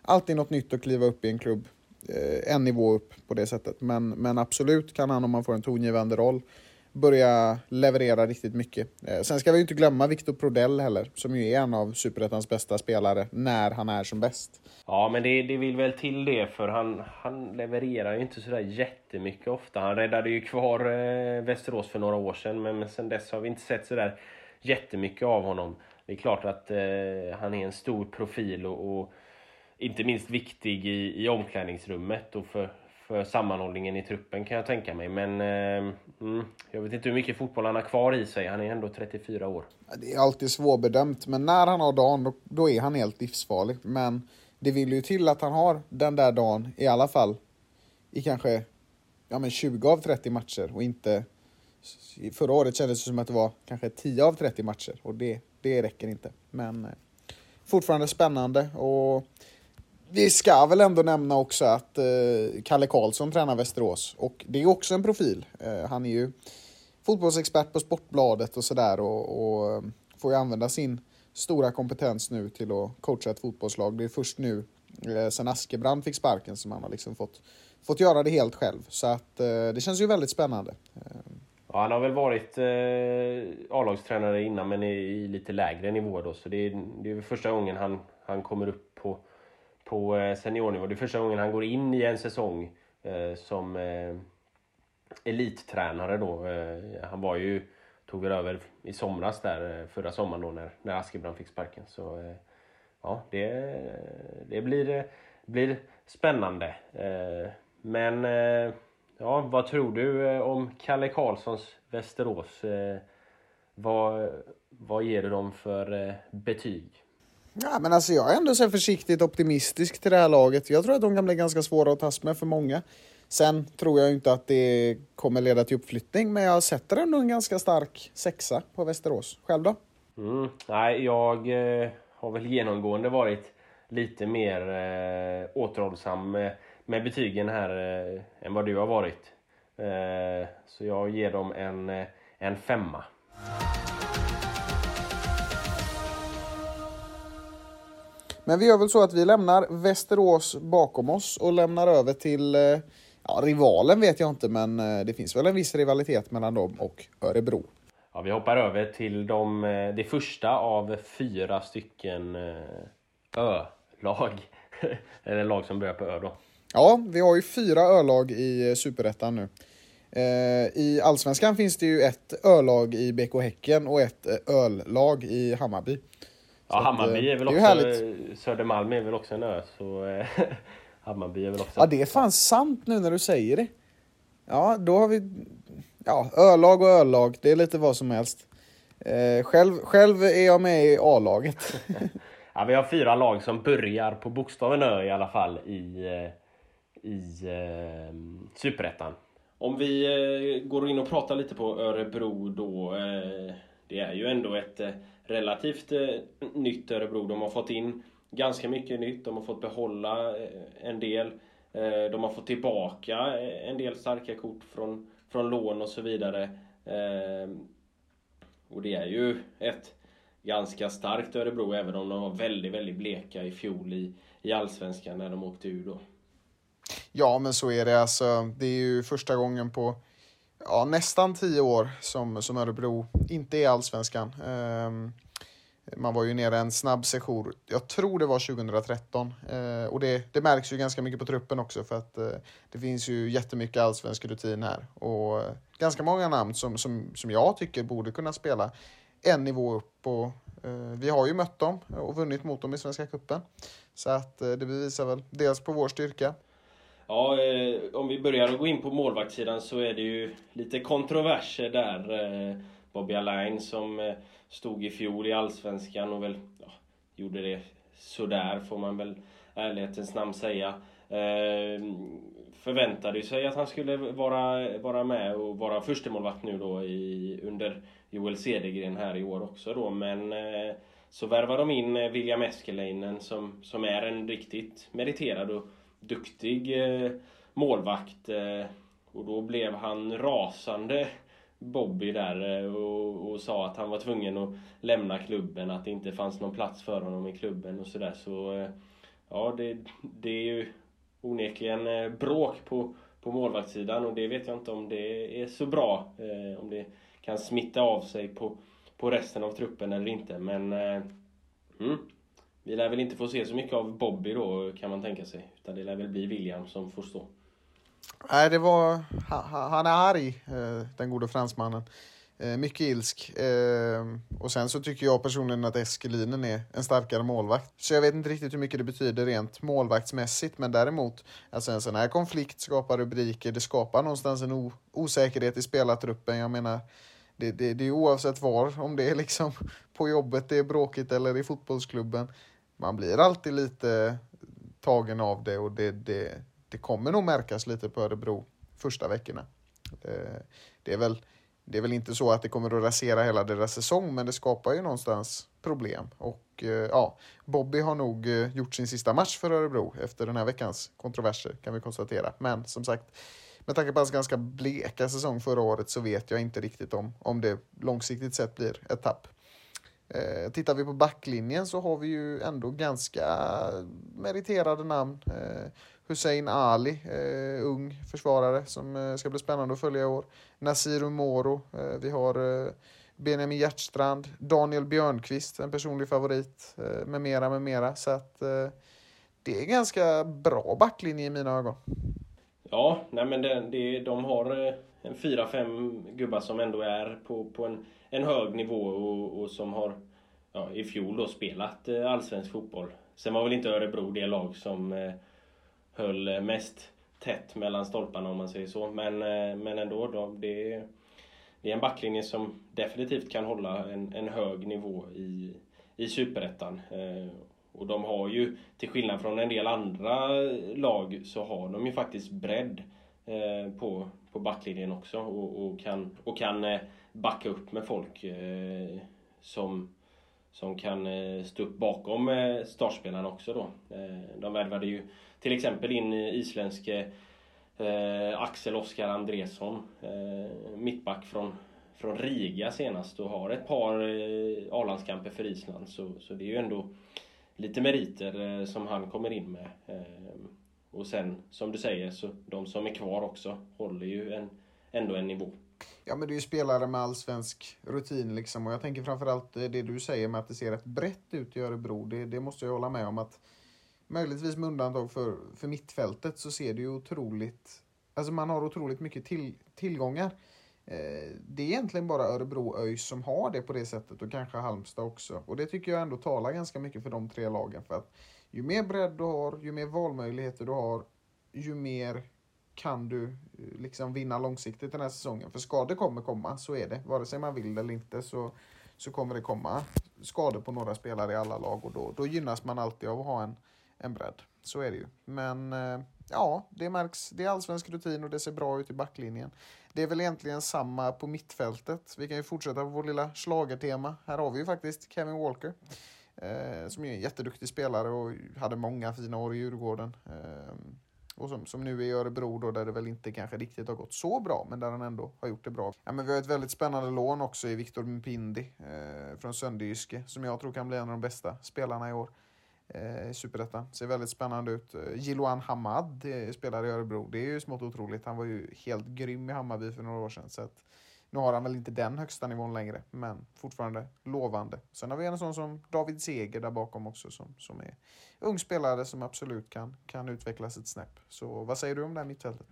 alltid något nytt att kliva upp i en klubb. Eh, en nivå upp på det sättet. Men, men absolut kan han, om man får en tongivande roll, börja leverera riktigt mycket. Eh, sen ska vi inte glömma Victor Prodell heller, som ju är en av Superettans bästa spelare när han är som bäst. Ja, men det, det vill väl till det, för han, han levererar ju inte sådär jättemycket ofta. Han räddade ju kvar eh, Västerås för några år sedan, men, men sen dess har vi inte sett sådär jättemycket av honom. Det är klart att eh, han är en stor profil och, och inte minst viktig i, i omklädningsrummet och för, för sammanhållningen i truppen kan jag tänka mig. Men eh, mm, jag vet inte hur mycket fotboll han har kvar i sig. Han är ändå 34 år. Det är alltid svårbedömt, men när han har dagen då, då är han helt livsfarlig. Men det vill ju till att han har den där dagen i alla fall i kanske ja, men 20 av 30 matcher och inte... Förra året kändes det som att det var kanske 10 av 30 matcher och det, det räcker inte. Men eh, fortfarande spännande och vi ska väl ändå nämna också att eh, Kalle Karlsson tränar Västerås och det är också en profil. Eh, han är ju fotbollsexpert på Sportbladet och sådär och, och eh, får ju använda sin stora kompetens nu till att coacha ett fotbollslag. Det är först nu eh, sen Askebrand fick sparken som han har liksom fått, fått göra det helt själv. Så att eh, det känns ju väldigt spännande. Ja, han har väl varit eh, A-lagstränare innan men i, i, lite lägre nivå då så det är, det är första gången han, han kommer upp på eh, seniornivå. Det är första gången han går in i en säsong eh, som eh, elittränare då. Han var ju, tog väl över i somras där, förra sommaren då när, när Askebrand fick sparken. Så ja, det, det blir, blir spännande. men ja, vad tror du om Kalle Karlssons Västerås? vad, vad ger du dem för betyg? Ja, men alltså jag är ändå så försiktigt optimistisk till det här laget. Jag tror att de kan bli ganska svåra att tas med för många. Sen tror jag inte att det kommer leda till uppflyttning, men jag sätter ändå en ganska stark sexa på Västerås. Själv då? Mm, nej, jag eh, har väl genomgående varit lite mer eh, återhållsam med, med betygen här eh, än vad du har varit. Eh, så jag ger dem en, eh, en femma. Men vi gör väl så att vi lämnar Västerås bakom oss och lämnar över till eh, ja, rivalen vet jag inte, men eh, det finns väl en viss rivalitet mellan dem och Örebro. Ja, vi hoppar över till de, eh, det första av fyra stycken ö-lag. Eller lag som börjar på ö då. Ja, vi har ju fyra ölag i Superettan nu. I Allsvenskan finns det ju ett ölag i BK Häcken och ett öllag i Hammarby. Ja, Hammarby är väl också... Är Södermalm är väl också en ö, så Hammarby är väl också... Ja, det är fan sant nu när du säger det. Ja, då har vi ja, ölag och ölag. Det är lite vad som helst. Eh, själv, själv är jag med i A-laget. ja, vi har fyra lag som börjar på bokstaven Ö i alla fall i, eh, i eh, Superettan. Om vi eh, går in och pratar lite på Örebro då. Eh, det är ju ändå ett eh, relativt eh, nytt Örebro. De har fått in ganska mycket nytt. De har fått behålla eh, en del. Eh, de har fått tillbaka en del starka kort från, från lån och så vidare. Ehm, och det är ju ett ganska starkt Örebro även om de var väldigt, väldigt bleka i fjol i, i Allsvenskan när de åkte ur då. Ja, men så är det. Alltså, det är ju första gången på ja, nästan tio år som, som Örebro inte är allsvenskan. Eh, man var ju nere en snabb session, jag tror det var 2013. Eh, och det, det märks ju ganska mycket på truppen också för att eh, det finns ju jättemycket allsvensk rutin här. Och eh, ganska många namn som, som, som jag tycker borde kunna spela en nivå upp. Och, eh, vi har ju mött dem och vunnit mot dem i Svenska Cupen. Så att eh, det bevisar väl dels på vår styrka Ja, eh, om vi börjar att gå in på målvaktssidan så är det ju lite kontroverser där. Eh, Bobby Alain som eh, stod i fjol i Allsvenskan och väl ja, gjorde det sådär får man väl ärlighetens namn säga. Eh, förväntade sig att han skulle vara, vara med och vara förstemålvakt nu då i, under Joel Cedergren här i år också då men eh, så värvar de in eh, William Eskeleinen som, som är en riktigt meriterad och duktig eh, målvakt. Eh, och då blev han rasande Bobby där eh, och, och, sa att han var tvungen att lämna klubben, att det inte fanns någon plats för honom i klubben och sådär. Så, eh, ja, det, det är ju onekligen eh, bråk på, på målvaktssidan och det vet jag inte om det är så bra. Eh, om det kan smitta av sig på, på resten av truppen eller inte. Men mm, vi lär väl inte få se så mycket av Bobby då kan man tänka sig. Utan det lär väl bli William som får stå. Nej, det var... Han är arg, eh, den gode fransmannen. Eh, mycket ilsk. Eh, och sen så tycker jag personligen att Eskelinen är en starkare målvakt. Så jag vet inte riktigt hur mycket det betyder rent målvaktsmässigt. Men däremot, alltså en sån här konflikt skapar rubriker. Det skapar någonstans en osäkerhet i spelartruppen. Jag menar, det, det, det är oavsett var. Om det är liksom på jobbet det är bråkigt eller i fotbollsklubben man blir alltid lite tagen av det och det, det, det kommer nog märkas lite på Örebro första veckorna. Eh, det är, väl, det är väl inte så att det kommer att rasera hela deras säsong, men det skapar ju någonstans problem. Och eh, ja, Bobby har nog eh, gjort sin sista match för Örebro efter den här veckans kontroverser, kan vi konstatera. Men som sagt, med tanke på hans ganska bleka säsong förra året så vet jag inte riktigt om, om det långsiktigt sett blir ett tapp. Eh, tittar vi på backlinjen så har vi ju ändå ganska meriterade namn. Eh, Hussein Ali, eh, ung försvarare som eh, ska bli spännande att följa i år. Nasir Moro, eh, vi har eh, Benjamin Hjertstrand, Daniel Björnqvist, en personlig favorit, eh, med mera, med mera. Så att eh, det är ganska bra backlinje i mina ögon. Ja, nej men det, det, de har eh, en fyra, fem gubbar som ändå är på, på en en hög nivå och, och som har ja, i fjol då spelat eh, allsvensk fotboll. Sen var väl inte Örebro det lag som eh, höll mest tätt mellan stolparna om man säger så. Men, eh, men ändå, då, det, det är en backlinje som definitivt kan hålla en, en hög nivå i, i Superettan. Eh, och de har ju, till skillnad från en del andra lag, så har de ju faktiskt bredd eh, på, på backlinjen också och, och kan, och kan eh, backa upp med folk eh, som, som kan eh, stå upp bakom eh, startspelarna också då. Eh, de värvade ju till exempel in eh, isländske eh, Axel Oskar Andresson, eh, mittback från, från Riga senast och har ett par eh, A-landskamper för Island. Så, så det är ju ändå lite meriter eh, som han kommer in med. Eh, och sen, som du säger, så de som är kvar också håller ju en, ändå en nivå. Ja, men det är ju spelare med allsvensk rutin liksom. Och jag tänker framförallt eh, det du säger med att det ser rätt brett ut i Örebro. Det, det måste jag hålla med om att möjligtvis med undantag för, för mittfältet så ser det ju otroligt... Alltså man har otroligt mycket till, tillgångar. Eh, det är egentligen bara Örebro ÖIS som har det på det sättet och kanske Halmstad också. Och det tycker jag ändå talar ganska mycket för de tre lagen. För att ju mer bredd du har, ju mer valmöjligheter du har, ju mer kan du eh, liksom vinna långsiktigt den här säsongen. För skador kommer komma, så är det. Vare sig man vill eller inte så, så kommer det komma skador på några spelare i alla lag och då, då gynnas man alltid av att ha en, en bredd. Så är det ju. Men eh, ja, det märks. Det är allsvensk rutin och det ser bra ut i backlinjen. Det är väl egentligen samma på mittfältet. Vi kan ju fortsätta på vårt lilla slagertema. Här har vi ju faktiskt Kevin Walker. Eh, som är en jätteduktig spelare och hade många fina år i Djurgården. Eh, och som, som nu är i Örebro då, där det väl inte kanske riktigt har gått så bra, men där han ändå har gjort det bra. Ja, men vi har ett väldigt spännande lån också i Viktor Mpindi eh, från Sönderjyske, som jag tror kan bli en av de bästa spelarna i år eh, i Superettan. Ser väldigt spännande ut. Eh, Jiloan Hamad eh, spelar i Örebro. Det är ju smått otroligt. Han var ju helt grym i Hammarby för några år sedan. Så att, nu har han väl inte den högsta nivån längre, men fortfarande lovande. Sen har vi en sån som David Seger där bakom också som, som är ung spelare som absolut kan, kan utvecklas ett snäpp. Så vad säger du om det här mittfältet?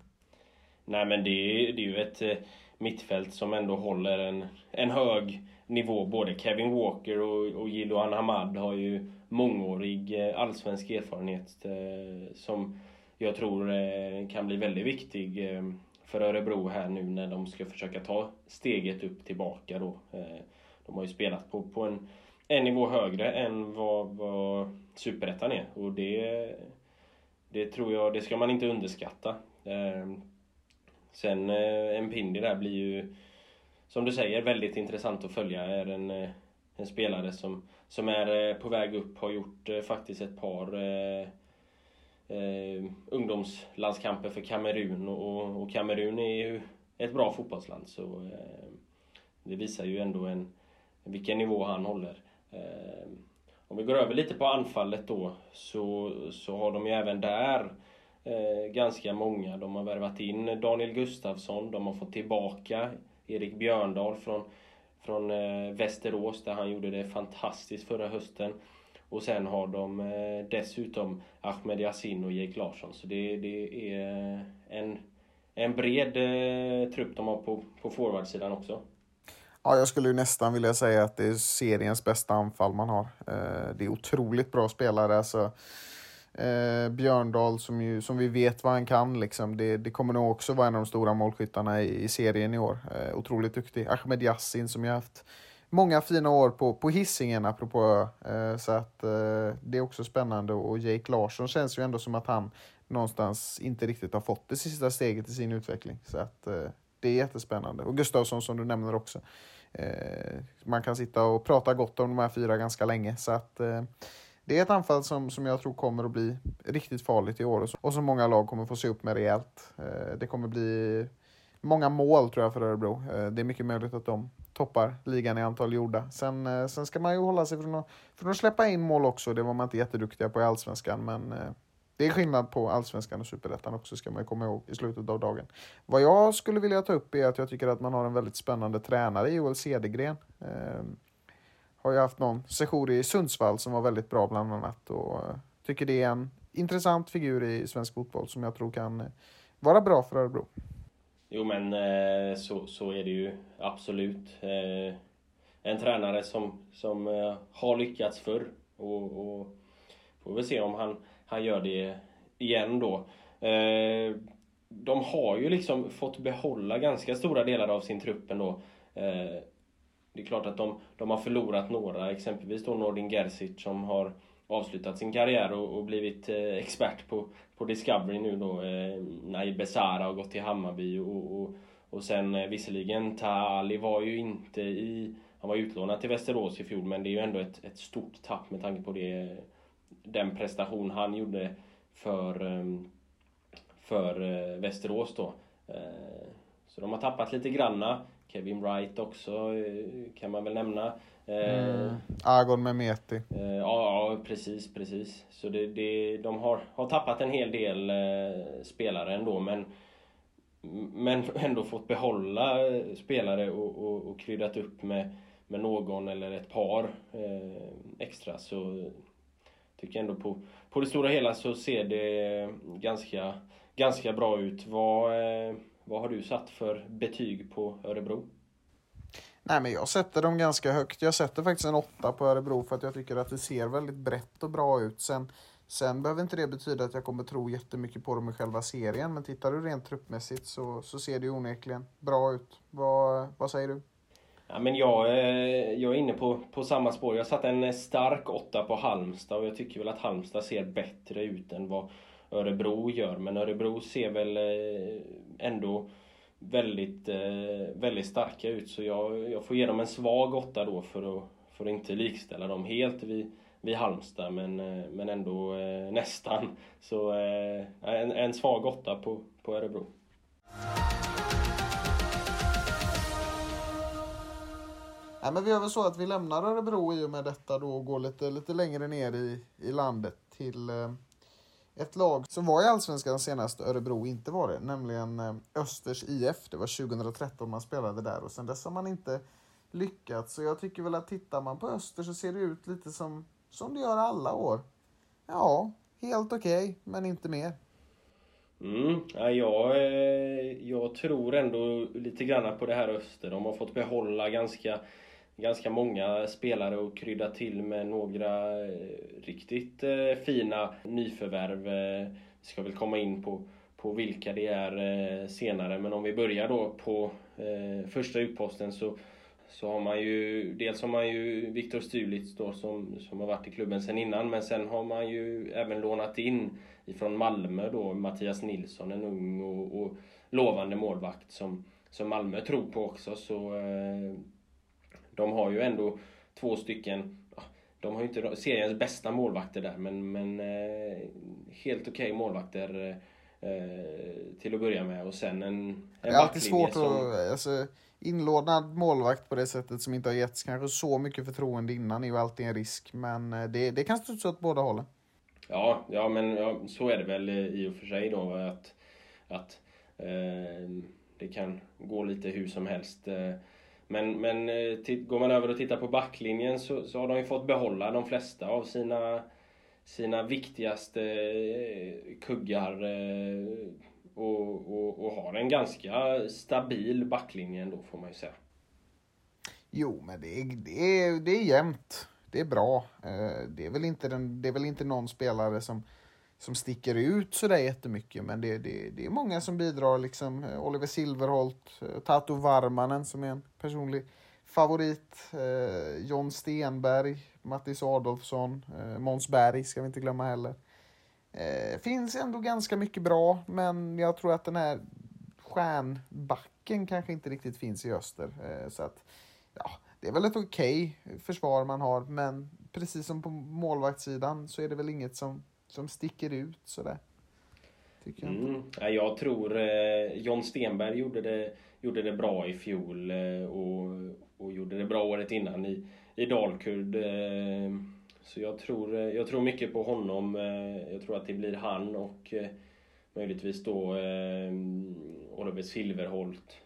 Nej men det är, det är ju ett eh, mittfält som ändå håller en, en hög nivå. Både Kevin Walker och, och Jiloan Hamad har ju mångårig eh, allsvensk erfarenhet eh, som jag tror kan bli väldigt viktig för Örebro här nu när de ska försöka ta steget upp tillbaka då. Eh, de har ju spelat på, på en, en nivå högre än vad, vad Superettan är och det, det tror jag, det ska man inte underskatta. Eh, sen eh, en Pindi där blir ju, som du säger, väldigt intressant att följa. Är en, en spelare som, som är på väg upp, har gjort faktiskt ett par eh, ungdomslandskamper för Kamerun och, och Kamerun är ju ett bra fotbollsland så eh, det visar ju ändå en, vilken nivå han håller. Eh, om vi går över lite på anfallet då så, så har de ju även där eh, ganska många. De har värvat in Daniel Gustafsson, de har fått tillbaka Erik Björndal från, från eh, Västerås där han gjorde det fantastiskt förra hösten. Och sen har de eh, dessutom Ahmed Yassin och Jake Larsson. Så det, det är en, en bred eh, trupp de har på, på forwardsidan också. Ja, jag skulle ju nästan vilja säga att det är seriens bästa anfall man har. Eh, det är otroligt bra spelare. Alltså, eh, Björndal som, ju, som vi vet vad han kan, liksom. det, det kommer nog också vara en av de stora målskyttarna i, i serien i år. Eh, otroligt duktig. Ahmed Yassin som ju haft många fina år på, på hissingen apropå eh, Så att eh, det är också spännande och Jake Larsson känns ju ändå som att han någonstans inte riktigt har fått det sista steget i sin utveckling. Så att eh, det är jättespännande. Och Gustavsson som du nämner också. Eh, man kan sitta och prata gott om de här fyra ganska länge. Så att eh, det är ett anfall som, som jag tror kommer att bli riktigt farligt i år och som många lag kommer få se upp med rejält. Eh, det kommer bli många mål tror jag för Örebro. Eh, det är mycket möjligt att de toppar ligan i antal gjorda. Sen, eh, sen ska man ju hålla sig från att, från att släppa in mål också. Det var man inte jätteduktiga på i Allsvenskan, men eh, det är skillnad på Allsvenskan och Superettan också, ska man komma ihåg i slutet av dagen. Vad jag skulle vilja ta upp är att jag tycker att man har en väldigt spännande tränare, i Joel Cedergren. Eh, har ju haft någon session i Sundsvall som var väldigt bra bland annat och eh, tycker det är en intressant figur i svensk fotboll som jag tror kan eh, vara bra för Örebro. Jo men eh, så, så är det ju absolut. Eh, en tränare som, som eh, har lyckats förr och, och får väl se om han, han gör det igen då. Eh, de har ju liksom fått behålla ganska stora delar av sin trupp ändå. Eh, det är klart att de, de har förlorat några, exempelvis då Nordin Gerzic som har avslutat sin karriär och, och blivit eh, expert på, på Discovery nu då. Eh, Naib Besara har gått till Hammarby och, och, och sen eh, visserligen Ali var ju inte i... Han var utlånad till Västerås i fjol men det är ju ändå ett, ett stort tapp med tanke på det, den prestation han gjorde för, ehm, för eh, Västerås då. Eh, så de har tappat lite granna. Kevin Wright också eh, kan man väl nämna. Mm. Agon Mehmeti. Eh, ja, ja, precis, precis. Så det, det, de har, har tappat en hel del eh, spelare ändå, men, men ändå fått behålla spelare och, och, och kryddat upp med, med någon eller ett par eh, extra. Så tycker jag ändå på, på det stora hela så ser det ganska, ganska bra ut. Vad, eh, vad har du satt för betyg på Örebro? Nej, men jag sätter dem ganska högt. Jag sätter faktiskt en åtta på Örebro för att jag tycker att det ser väldigt brett och bra ut. Sen Sen behöver inte det betyda att jag kommer tro jättemycket på dem i själva serien, men tittar du rent truppmässigt så, så ser det onekligen bra ut. Vad, vad säger du? Ja, men jag, eh, jag är inne på, på samma spår. Jag satte en eh, stark åtta på Halmstad och jag tycker väl att Halmstad ser bättre ut än vad Örebro gör. Men Örebro ser väl eh, ändå väldigt, eh, väldigt starka ut. Så jag, jag får ge dem en svag åtta då för att, för att inte likställa dem helt vid, vid Halmstad. Men, eh, men ändå eh, nästan. Så eh, en, en svag åtta på, på Örebro. Ja, men vi gör väl så att vi lämnar Örebro i och med detta då och går lite, lite längre ner i, i landet till eh, ett lag som var i Allsvenskan senast Örebro inte var det, nämligen eh, Östers IF. Det var 2013 man spelade där och sen dess har man inte lyckats. Så jag tycker väl att tittar man på Öster så ser det ut lite som, som det gör alla år. Ja, helt okej, okay, men inte mer. Mm, ja, jag, eh, jag tror ändå lite grann på det här Öster. De har fått behålla ganska ganska många spelare och krydda till med några eh, riktigt eh, fina nyförvärv. Eh, vi ska väl komma in på, på vilka det är senare, men om vi börjar då på första utposten så så har man ju, dels har man ju Viktor Stulitz då som, som har varit i klubben sen innan, men sen har man ju även lånat in ifrån Malmö då Mattias Nilsson, en ung och, och lovande målvakt som, som Malmö tror på också. Så de har ju ändå två stycken, de har ju inte seriens bästa målvakter där, men, men eh, helt okej okay målvakter eh, till att börja med. Och sen en, en Det är alltid svårt som... att, alltså, inlånad målvakt på det sättet som inte har getts kanske så mycket förtroende innan är ju alltid en risk, men eh, det, det kan studsa åt båda hållen. Ja, ja men ja, så är det väl i och för sig då att, att eh, det kan gå lite hur som helst. Eh, men, men eh, går man över och tittar på backlinjen så, så har de ju fått behålla de flesta av sina, sina viktigaste eh, kuggar eh, och, och, och har en ganska stabil backlinje ändå får man ju säga. Jo, men det är, det är, det är jämnt. Det är bra. Det är, väl inte den, det är väl inte någon spelare som som sticker ut sådär jättemycket. Men det, det, det är många som bidrar. Liksom eh, Oliver Silverholt, eh, Tato Varmanen som är en personlig favorit. Eh, John Stenberg, Mattis Adolfsson, eh, Måns Berg ska vi inte glömma heller. Eh, finns ändå ganska mycket bra, men jag tror att den här stjärnbacken kanske inte riktigt finns i öster. Eh, så att, ja, det är väl ett okej okay försvar man har, men precis som på målvaktssidan så är det väl inget som som sticker ut sådär. Tycker jag. Mm. Ja, jag tror eh, John Stenberg gjorde det, gjorde det bra i fjol eh, och, och gjorde det bra året innan i, i Dalkurd. Eh, så jag tror, eh, jag tror mycket på honom. Eh, jag tror att det blir han och eh, möjligtvis då eh, Oliver Silverholt Eh,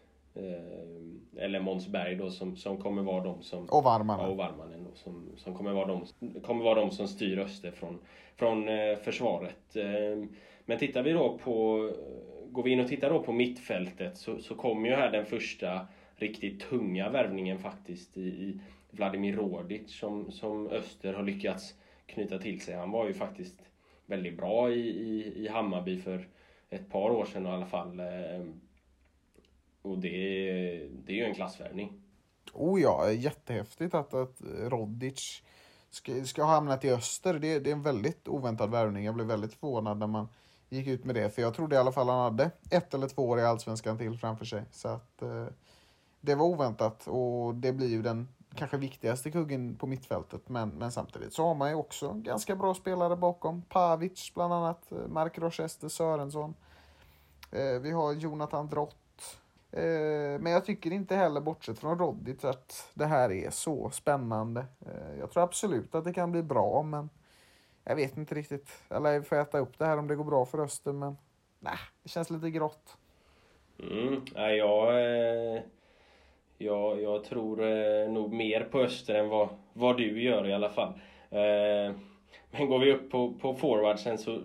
eller Måns Berg då som, som kommer vara de som... Och Varmanen. Ja, och Varmanen då, som, som kommer, vara de, kommer vara de som styr Öster från, från eh, försvaret. Eh, men tittar vi då på... Går vi in och tittar då på mittfältet så, så kommer ju här den första riktigt tunga värvningen faktiskt i, i Vladimir Rodic som, som Öster har lyckats knyta till sig. Han var ju faktiskt väldigt bra i, i, i Hammarby för ett par år sedan i alla fall. Och det, det är ju en klassvärvning. Oh ja, jättehäftigt att, att Rodic ska, ska ha hamnat i öster. Det, det är en väldigt oväntad värvning. Jag blev väldigt förvånad när man gick ut med det. För jag trodde i alla fall han hade ett eller två år i Allsvenskan till framför sig. Så att eh, det var oväntat och det blir ju den kanske viktigaste kuggen på mittfältet. Men, men samtidigt så har man ju också ganska bra spelare bakom. Pavic bland annat, eh, Mark Rochester Sörensson. Eh, vi har Jonathan Drott Eh, men jag tycker inte heller, bortsett från Roddit, att det här är så spännande. Eh, jag tror absolut att det kan bli bra, men jag vet inte riktigt. Eller får äta upp det här om det går bra för Öster, men nej, det känns lite grått. Mm, nej, jag, eh, jag, jag tror eh, nog mer på Öster än vad, vad du gör i alla fall. Eh, men går vi upp på, på forwardsen så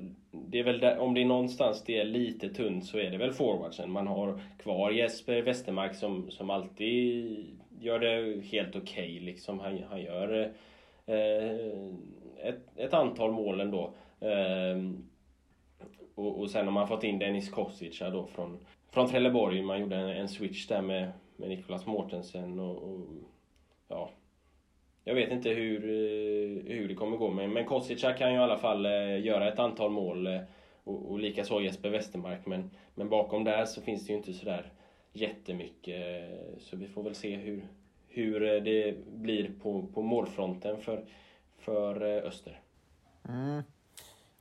det är väl där, om det är någonstans det är lite tunt så är det väl forwardsen. Man har kvar Jesper Westermark som, som alltid gör det helt okej. Okay, liksom. han, han gör eh, ett, ett antal mål ändå. Ehm, och, och sen har man fått in Dennis Kosic då från, från Trelleborg. Man gjorde en, en switch där med, med Nicolas Mortensen och, och ja, jag vet inte hur, eh, hur det kommer gå men, men Kostica kan ju i alla fall eh, göra ett antal mål eh, och, och likaså Jesper Westermark. Men, men bakom där så finns det ju inte sådär jättemycket. Så vi får väl se hur, hur det blir på, på målfronten för, för Öster. Mm.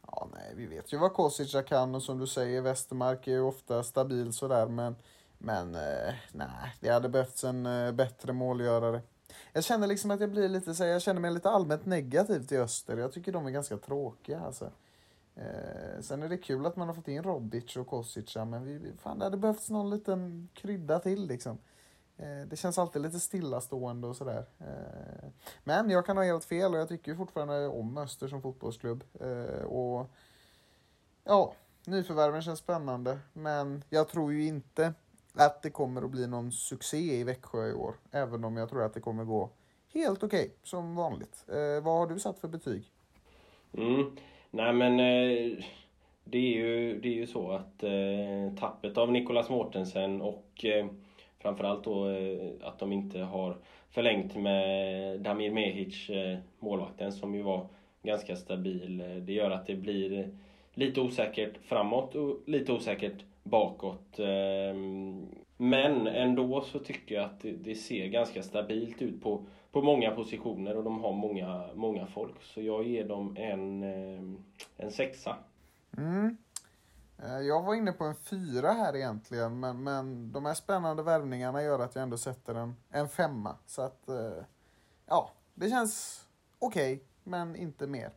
Ja, nej, vi vet ju vad Kosica kan och som du säger, Westermark är ju ofta stabil sådär men, men nej, det hade behövts en bättre målgörare. Jag känner liksom att jag blir lite så jag känner mig lite allmänt negativ till Öster. Jag tycker de är ganska tråkiga alltså. Eh, sen är det kul att man har fått in Robic och Kosica, men vi, fan, det hade behövts någon liten krydda till liksom. Eh, det känns alltid lite stillastående och sådär. Eh, men jag kan ha helt fel och jag tycker fortfarande om Öster som fotbollsklubb. Eh, och ja, nyförvärven känns spännande, men jag tror ju inte att det kommer att bli någon succé i Växjö i år. Även om jag tror att det kommer gå helt okej, okay, som vanligt. Eh, vad har du satt för betyg? Mm. Nej men eh, det är ju, det är ju så att eh, tappet av Nicolas Mortensen och eh, framförallt då eh, att de inte har förlängt med Damir Mehic, eh, målvakten, som ju var ganska stabil. Eh, det gör att det blir lite osäkert framåt och lite osäkert bakåt. Ehm, men ändå så tycker jag att det ser ganska stabilt ut på, på många positioner och de har många, många folk. Så jag ger dem en, ehm, en sexa. Mm. Eh, jag var inne på en fyra här egentligen, men, men de här spännande värvningarna gör att jag ändå sätter en, en femma. Så att, eh, ja, det känns okej, okay, men inte mer.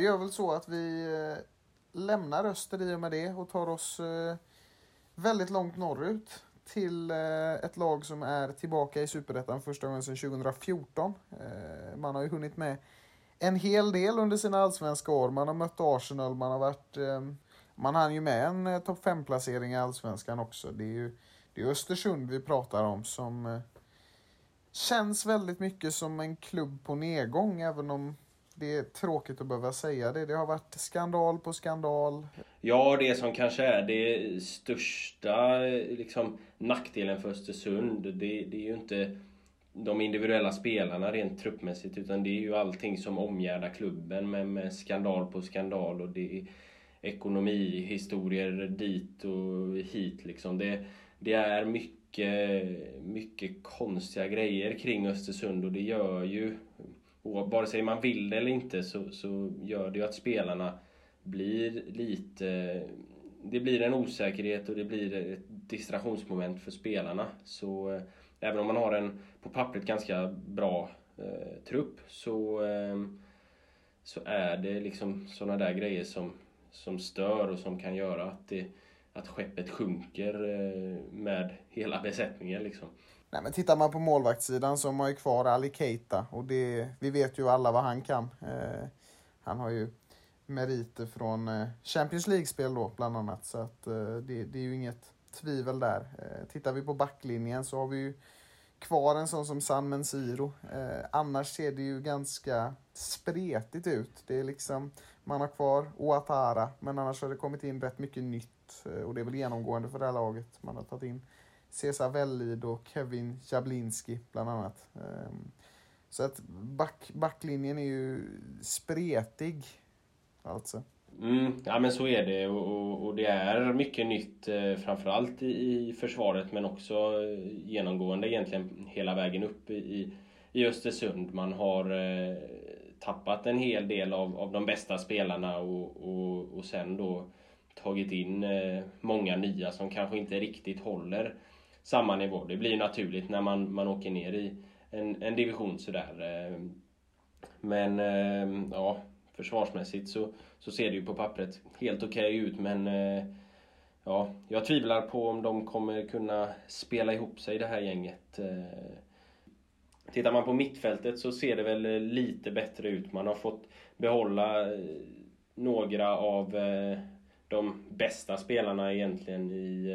Vi gör väl så att vi eh, lämnar öster i och med det och tar oss eh, väldigt långt norrut till eh, ett lag som är tillbaka i Superettan första gången sedan 2014. Man har ju hunnit med en hel del under sina allsvenska år. Man har mött Arsenal, man har varit... Man hann ju med en topp 5-placering i allsvenskan också. Det är ju det är Östersund vi pratar om som känns väldigt mycket som en klubb på nedgång även om det är tråkigt att behöva säga det. Det har varit skandal på skandal. Ja, det som kanske är det största liksom, nackdelen för Östersund, det, det är ju inte de individuella spelarna rent truppmässigt utan det är ju allting som omgärdar klubben med, med skandal på skandal och det är ekonomihistorier dit och hit liksom. Det, det är mycket, mycket konstiga grejer kring Östersund och det gör ju och vare sig man vill det eller inte så, så gör det ju att spelarna blir lite... Det blir en osäkerhet och det blir ett distraktionsmoment för spelarna. Så eh, även om man har en på pappret ganska bra eh, trupp så, eh, så är det liksom sådana där grejer som, som stör och som kan göra att, det, att skeppet sjunker eh, med hela besättningen. Liksom. Nej, men tittar man på målvaktssidan så har man ju kvar Ali Keita och det, vi vet ju alla vad han kan. Eh, han har ju meriter från eh, Champions League-spel då bland annat så att eh, det, det, är ju inget tvivel där. Eh, tittar vi på backlinjen så har vi ju kvar en sån som San Mensiro. Eh, annars ser det ju ganska spretigt ut. Det är liksom, man har kvar Oatara men annars har det kommit in rätt mycket nytt eh, och det är väl genomgående för det här laget. Man har tagit in Cesar Vellid och Kevin Jablinski bland annat. Ehm, så att back, backlinjen är ju spretig. Alltså. Mm, ja men så är det och, och, och det är mycket nytt eh, framförallt i, i försvaret men också eh, genomgående egentligen hela vägen upp i, i Östersund. Man har eh, tappat en hel del av, av de bästa spelarna och, och, och sen då tagit in eh, många nya som kanske inte riktigt håller samma nivå. Det blir naturligt när man, man åker ner i en, en division sådär. Eh. Men eh, ja, försvarsmässigt så, så ser det ju på pappret helt okej okay ut men eh, ja, jag tvivlar på om de kommer kunna spela ihop sig det här gänget. Tittar man på mittfältet så ser det väl lite bättre ut. Man har fått behålla några av de bästa spelarna egentligen i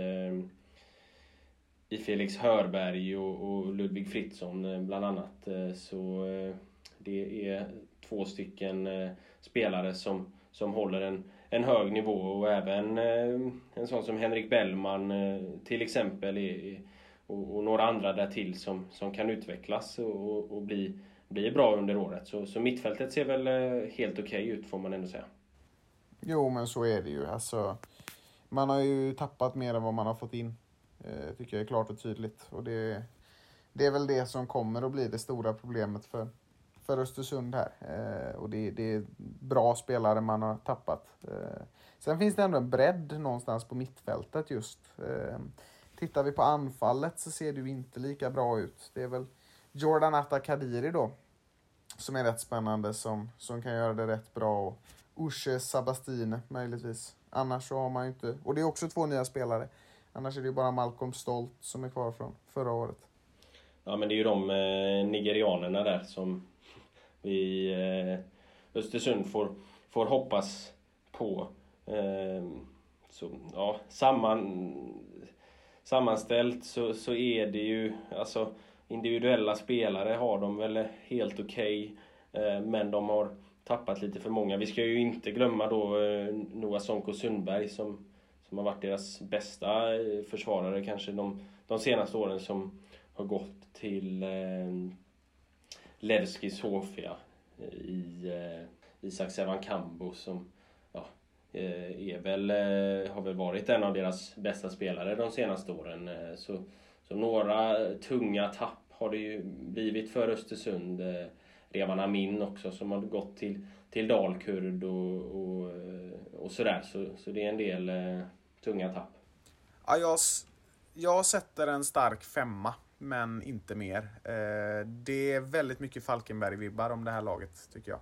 i Felix Hörberg och, och Ludvig Fritzson eh, bland annat. Eh, så eh, det är två stycken spelare som, som håller en, en hög nivå och även en sån som Henrik Bellman till exempel är, och, och, några andra därtill som, som kan utvecklas och, och bli, bli bra under året. Så, så mittfältet ser väl helt okej okay ut får man ändå säga. Jo, men så är det ju. Alltså, man har ju tappat mer än vad man har fått in. Eh, tycker jag är klart och tydligt. Och det, det är väl det som kommer att bli det stora problemet för, för Östersund här. Eh, och det, det är bra spelare man har tappat. Eh, sen finns det ändå en bredd någonstans på mittfältet just. Eh, tittar vi på anfallet så ser det ju inte lika bra ut. Det är väl Jordan Atta Kadiri då, som är rätt spännande, som, som kan göra det rätt bra. Och Usche Sabastine möjligtvis. Annars så har man ju inte, och det är också två nya spelare. Annars är det ju bara Malcolm Stolt som är kvar från förra året. Ja men det är ju de eh, nigerianerna där som vi eh, Östersund får, får hoppas på. Eh, så, ja, samman, sammanställt så, så är det ju, alltså individuella spelare har de väl helt okej. Okay, eh, men de har tappat lite för många. Vi ska ju inte glömma då eh, Noah Sonko Sundberg som, som har varit deras bästa eh, försvarare kanske de, de senaste åren som har gått till eh, Levski Sofia eh, i eh, Isak Sevankambo som ja, eh, är väl, har väl varit en av deras bästa spelare de senaste åren. Så, så några tunga tapp har det ju blivit för Östersund. Revan Amin också som har gått till, till Dalkurd och, och, och sådär. Så, så det är en del eh, tunga tapp. Ja, jag, jag sätter en stark femma, men inte mer. Eh, det är väldigt mycket Falkenberg-vibbar om det här laget, tycker jag.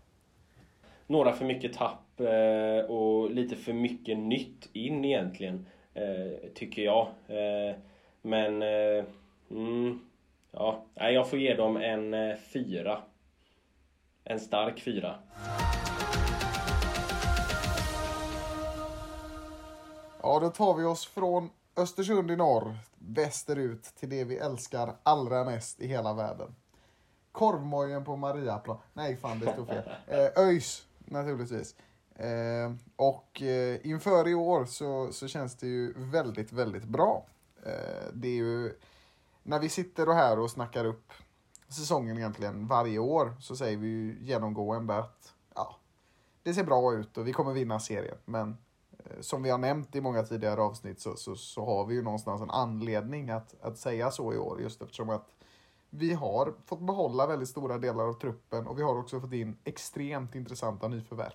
Några för mycket tapp eh, och lite för mycket nytt in egentligen, eh, tycker jag. Eh, men... Eh, mm, ja, jag får ge dem en fyra en stark fyra. Ja, då tar vi oss från Östersund i norr västerut till det vi älskar allra mest i hela världen. Korvmojen på Mariaplan. Nej, fan det stod fel. Eh, ÖIS, naturligtvis. Eh, och eh, inför i år så, så känns det ju väldigt, väldigt bra. Eh, det är ju när vi sitter och här och snackar upp säsongen egentligen varje år så säger vi ju genomgående att ja, det ser bra ut och vi kommer vinna serien. Men som vi har nämnt i många tidigare avsnitt så, så, så, har vi ju någonstans en anledning att, att säga så i år just eftersom att vi har fått behålla väldigt stora delar av truppen och vi har också fått in extremt intressanta nyförvärv.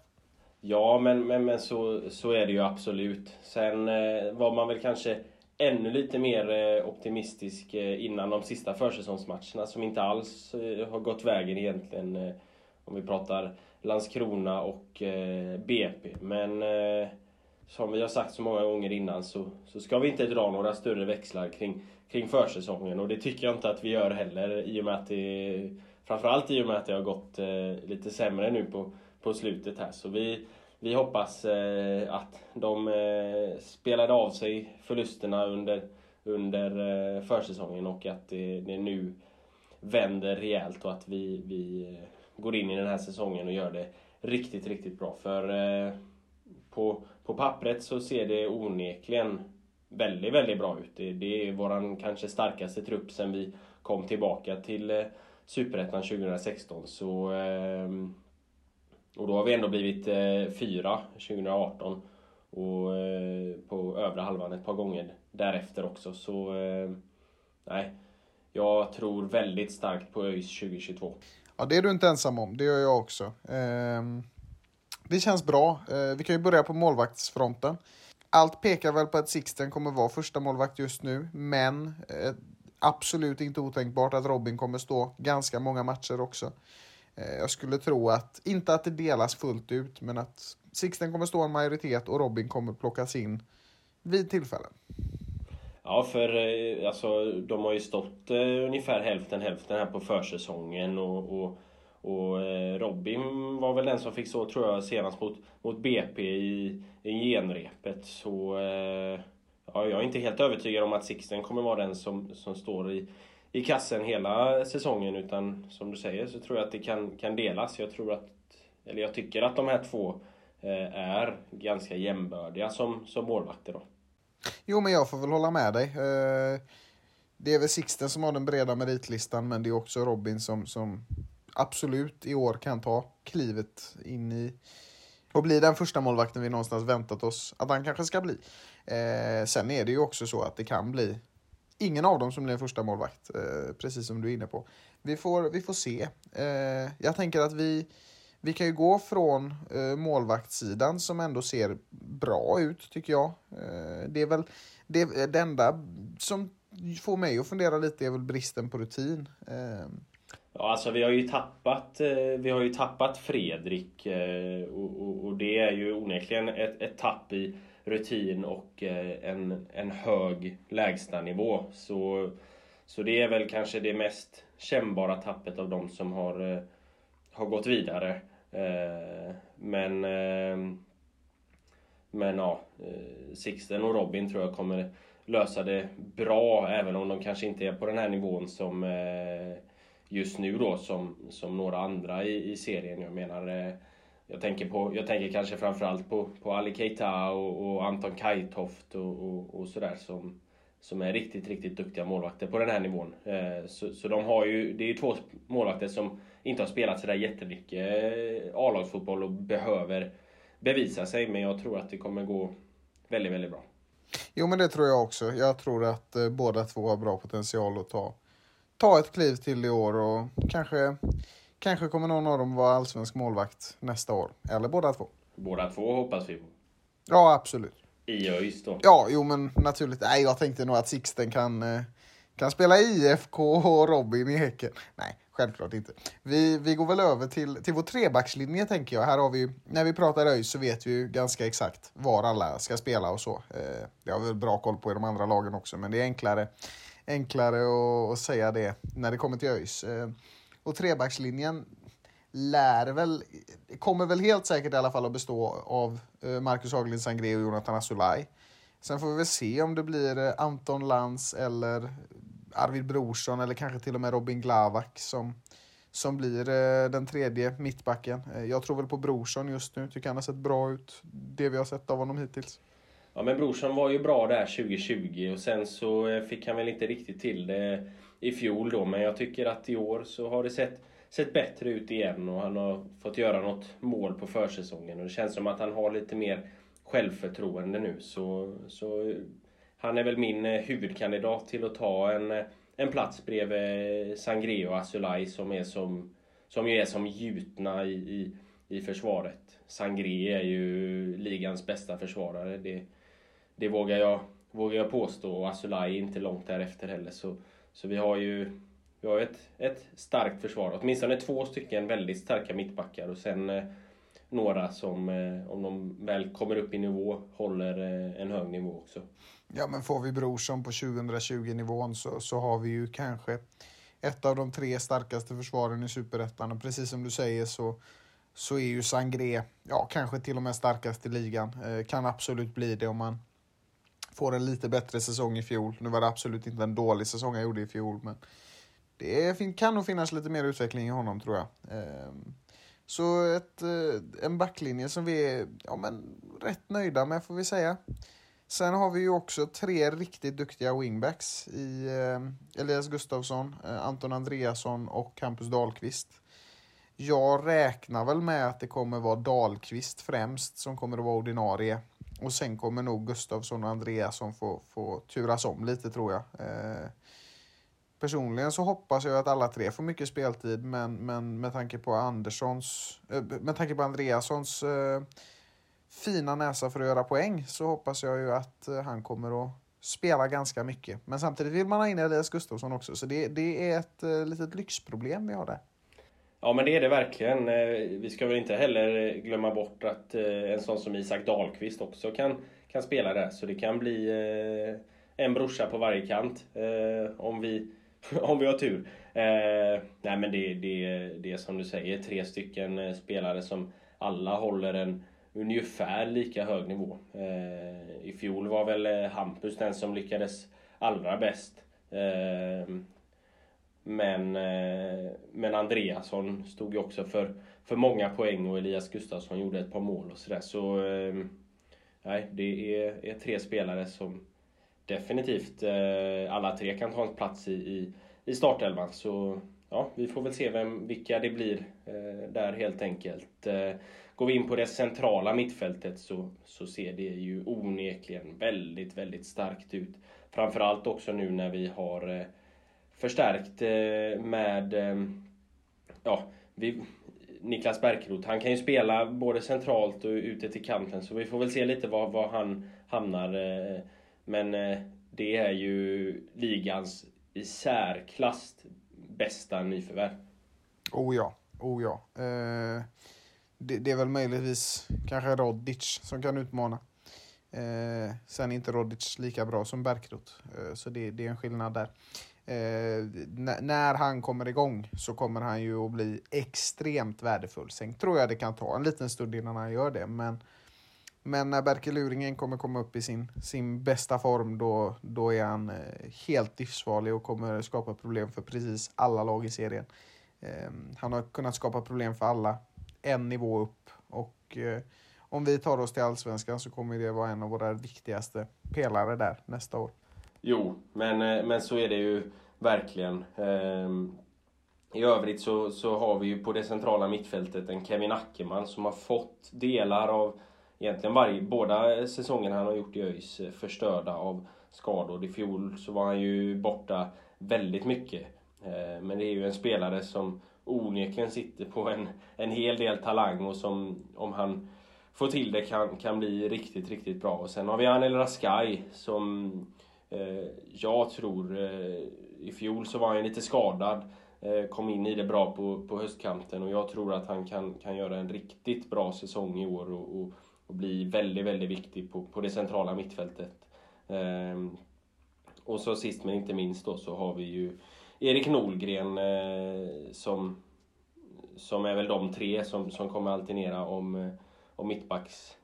Ja, men, men, men så, så är det ju absolut. Sen eh, var man väl kanske ännu lite mer eh, optimistisk eh, innan de sista försäsongsmatcherna som inte alls eh, har gått vägen egentligen. Eh, om vi pratar Landskrona och eh, BP. Men eh, som vi har sagt så många gånger innan så, så ska vi inte dra några större växlar kring, kring försäsongen. Och det tycker jag inte att vi gör heller i och med att det Framförallt i och med att det har gått eh, lite sämre nu på, på slutet här. Så vi, vi hoppas eh, att de eh, spelade av sig förlusterna under, under eh, försäsongen och att det, det, nu vänder rejält och att vi, vi eh, går in i den här säsongen och gör det riktigt, riktigt bra. För eh, på, på pappret så ser det onekligen väldigt, väldigt bra ut. Det, det är våran kanske starkaste trupp sen vi kom tillbaka till eh, Superettan 2016. Så ehm, och då har vi ändå blivit eh, fyra 2018 och eh, på övre halvan ett par gånger därefter också. Så eh, nej, jag tror väldigt starkt på ÖIS 2022. Ja, det är du inte ensam om. Det gör jag också. Eh, det känns bra. Eh, vi kan ju börja på målvaktsfronten. Allt pekar väl på att Sixten kommer vara första målvakt just nu, men eh, absolut inte otänkbart att Robin kommer stå ganska många matcher också. Eh, jag skulle tro att, inte att det delas fullt ut, men att Sixten kommer stå en majoritet och Robin kommer plockas in vid tillfällen. Ja, för alltså, de har ju stått eh, ungefär hälften hälften här på försäsongen och, och, och eh, Robin var väl den som fick så tror jag senast mot, mot BP i, i genrepet. Så eh, ja, jag är inte helt övertygad om att Sixten kommer vara den som, som står i, i kassen hela säsongen. Utan som du säger så tror jag att det kan, kan delas. Jag tror att, eller jag tycker att de här två eh, är ganska jämbördiga som, som målvakter då. Jo, men jag får väl hålla med dig. Eh, det är väl Sixten som har den breda meritlistan, men det är också Robin som, som absolut i år kan ta klivet in i och bli den första målvakten vi någonstans väntat oss att han kanske ska bli. Eh, sen är det ju också så att det kan bli ingen av dem som blir en första målvakt, eh, precis som du är inne på. Vi får, vi får se. Eh, jag tänker att vi, vi kan ju gå från eh, målvaktssidan som ändå ser bra ut, tycker jag. Eh, det är väl det, det enda som får mig att fundera lite är väl bristen på rutin. Eh, Ja, alltså vi har ju tappat, eh, vi har ju tappat Fredrik eh, och, och, och det är ju onekligen ett, ett tapp i rutin och eh, en, en hög lägstanivå. Så, så det är väl kanske det mest kännbara tappet av de som har, har gått vidare. Men, men ja, Sixten och Robin tror jag kommer lösa det bra även om de kanske inte är på den här nivån som just nu då som, som några andra i, i serien. Jag menar, eh, jag tänker, på, jag tänker kanske framförallt på, på Ali Keita och, och Anton Kajtoft och, och, och sådär som, som är riktigt, riktigt duktiga målvakter på den här nivån. Eh, så, så de har ju, det är ju två målvakter som inte har spelat sådär jättemycket eh, A-lagsfotboll och behöver bevisa sig. Men jag tror att det kommer gå väldigt, väldigt bra. Jo, men det tror jag också. Jag tror att båda två har bra potential att ta ta ett kliv till i år och kanske, kanske kommer någon av dem vara allsvensk målvakt nästa år. Eller båda två. Båda två hoppas vi på. Ja, absolut. I ÖIS då? Ja, jo men naturligt. Nej, jag tänkte nog att Sixten kan, eh, kan spela IFK och Robin i Häcken. Nej, självklart inte. Vi, vi går väl över till, till vår trebackslinje tänker jag. Här har vi, när vi pratar ÖIS så vet vi ju ganska exakt var alla ska spela och så. Eh, det har vi väl bra koll på i de andra lagen också, men det är enklare enklare att, säga det när det kommer till ÖIS. Eh, och trebackslinjen lär väl, kommer väl helt säkert i alla fall att bestå av eh, Marcus Haglind Sangré och Jonathan Asulaj. Sen får vi väl se om det blir eh, Anton Lantz eller Arvid Brorsson eller kanske till och med Robin Glavak som, som blir den tredje mittbacken. Jag tror väl på Brorsson just nu, tycker han har sett bra ut, det vi har sett av honom hittills. Ja men brorsan var ju bra där 2020 och sen så eh, fick han väl inte riktigt till det i fjol då. Men jag tycker att i år så har det sett, sett bättre ut igen och han har fått göra något mål på försäsongen. Och det känns som att han har lite mer självförtroende nu. Så, så eh, han är väl min eh, huvudkandidat till att ta en, en plats bredvid Sangré och Asulaj som är som, som ju är som gjutna i, i, i försvaret. Sangré är ju ligans bästa försvarare. Det, det vågar jag, vågar jag påstå. Och Asulaj är inte långt därefter heller. Så, så vi har ju vi har ett, ett starkt försvar. Åtminstone två stycken väldigt starka mittbackar och sen eh, några som, eh, om de väl kommer upp i nivå, håller eh, en hög nivå också. Ja, men får vi Brorsson på 2020-nivån så, så har vi ju kanske ett av de tre starkaste försvaren i Superettan. Och precis som du säger så, så är ju Sangré, ja, kanske till och med starkast i ligan. Eh, kan absolut bli det om man får en lite bättre säsong i fjol. Nu var det absolut inte en dålig säsong jag gjorde i fjol, men det kan nog finnas lite mer utveckling i honom tror jag. Ehm, så ett, eh, en backlinje som vi är ja, men, rätt nöjda med får vi säga. Sen har vi ju också tre riktigt duktiga wingbacks i ehm, Elias Gustafsson, eh, Anton Andreasson och Campus Dahlqvist. Jag räknar väl med att det kommer vara Dahlqvist främst som kommer att vara ordinarie. Och sen kommer nog Gustavsson och Andreasson få, få turas om lite tror jag. Eh, personligen så hoppas jag att alla tre får mycket speltid men, men med tanke på Anderssons, eh, med tanke på Andreassons eh, fina näsa för att göra poäng så hoppas jag ju att eh, han kommer att spela ganska mycket. Men samtidigt vill man ha in Elias Gustavsson också så det, det är ett eh, litet lyxproblem vi har där. Ja men det är det verkligen. Eh, vi ska väl inte heller glömma bort att eh, en sån som Isak Dahlqvist också kan, kan spela där. Så det kan bli eh, en brorsa på varje kant om vi, om vi har tur. Nej men det, det, det är som du säger, tre stycken spelare som alla håller en ungefär lika hög nivå. I fjol var väl Hampus den som lyckades allra bäst. Men, eh, men Andreasson stod ju också för, för många poäng och Elias Gustafsson gjorde ett par mål och sådär. Så ehm, nej, det är, är tre spelare som definitivt eh, alla tre kan ta en plats i, i, i startelvan. Så ja, vi får väl se vem, vilka det blir eh, där helt enkelt. Går vi in på det centrala mittfältet så, så ser det ju onekligen väldigt, väldigt starkt ut. Framförallt också nu när vi har eh, förstärkt eh, med eh, ja, vi, Niklas Bärkroth. Han kan ju spela både centralt och ute till kanten så vi får väl se lite var, var han hamnar. Eh. Men det är ju ligans i särklass bästa nyförvärv. Oh ja, oh ja. Eh, det, det, är väl möjligtvis kanske Rodic som kan utmana. Eh, sen är inte Rodic lika bra som Bärkroth, eh, så det, det, är en skillnad där. Eh, när han kommer igång så kommer han ju att bli extremt värdefull. Sen tror jag det kan ta en liten stund innan han gör det, men men när Berke Luringen kommer komma upp i sin, sin bästa form då, då är han eh, helt livsfarlig och kommer skapa problem för precis alla lag i serien. Eh, han har kunnat skapa problem för alla en nivå upp och eh, om vi tar oss till allsvenskan så kommer det vara en av våra viktigaste pelare där nästa år. Jo, men, eh, men så är det ju verkligen. Ehm, I övrigt så, så har vi ju på det centrala mittfältet en Kevin Ackerman som har fått delar av egentligen varje, båda säsongerna han har gjort i ÖIS eh, förstörda av skador. I fjol så var han ju borta väldigt mycket. Ehm, men det är ju en spelare som onekligen sitter på en, en hel del talang och som om han får till det kan, kan bli riktigt, riktigt bra. Och sen har vi Anel Raskai som Eh, jag tror, eh, i fjol så var han lite skadad. Eh, kom in i det bra på, på höstkanten och jag tror att han kan, kan göra en riktigt bra säsong i år. och, och och bli väldigt, väldigt viktig på, på det centrala mittfältet. Ehm, och så sist men inte minst då så har vi ju Erik Nolgren som, som är väl de tre som, som kommer alternera om, om mittbacks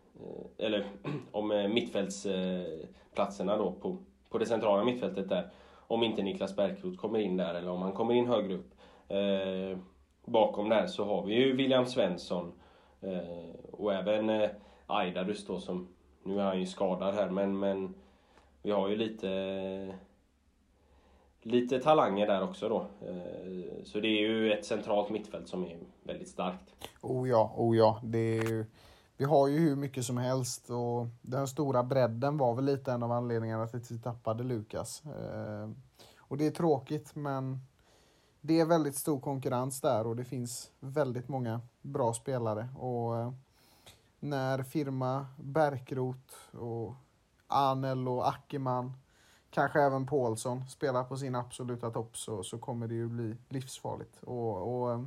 eller om mittfältsplatserna då på, på det centrala mittfältet där. Om inte Niklas Bärkroth kommer in där eller om han kommer in högre upp. Eh, bakom där så har vi ju William Svensson eh, och även eh, Aidarus då som, nu är han ju skadad här men, men vi har ju lite lite talanger där också då. Eh, så det är ju ett centralt mittfält som är väldigt starkt. Oh ja, oh ja. Det är ju, vi har ju hur mycket som helst och den stora bredden var väl lite en av anledningarna till att vi tappade Lukas. Eh, och det är tråkigt men det är väldigt stor konkurrens där och det finns väldigt många bra spelare. Och eh, när firma Bärkrot och Anel och Ackerman, kanske även Paulsson, spelar på sin absoluta topp så, så kommer det ju bli livsfarligt. Och, och, eh,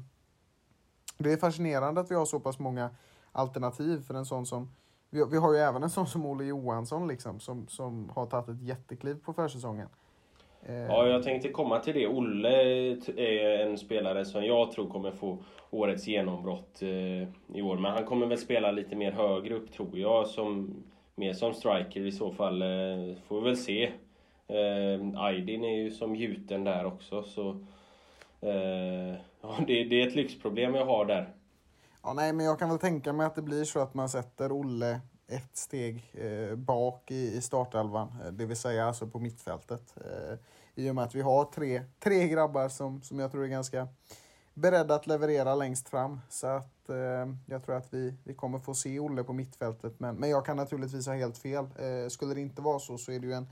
det är fascinerande att vi har så pass många alternativ för en sån som vi, vi har ju även en sån som Olle Johansson liksom, som, som har tagit ett jättekliv på försäsongen. Eh, ja, jag tänkte komma till det. Olle är en spelare som jag tror kommer få årets genombrott eh, i år. Men han kommer väl spela lite mer högre upp tror jag, som, mer som striker i så fall. Eh, får vi väl se. Aydin är ju som gjuten där också, så... Ja, det, det är ett lyxproblem jag har där. Ja, nej, men jag kan väl tänka mig att det blir så att man sätter Olle ett steg eh, bak i, i startelvan, eh, det vill säga alltså på mittfältet. Eh, I och med att vi har tre, tre grabbar som, som jag tror är ganska beredda att leverera längst fram. Så att eh, jag tror att vi, vi kommer få se Olle på mittfältet. Men, men jag kan naturligtvis ha helt fel. Eh, skulle det inte vara så så är det ju en,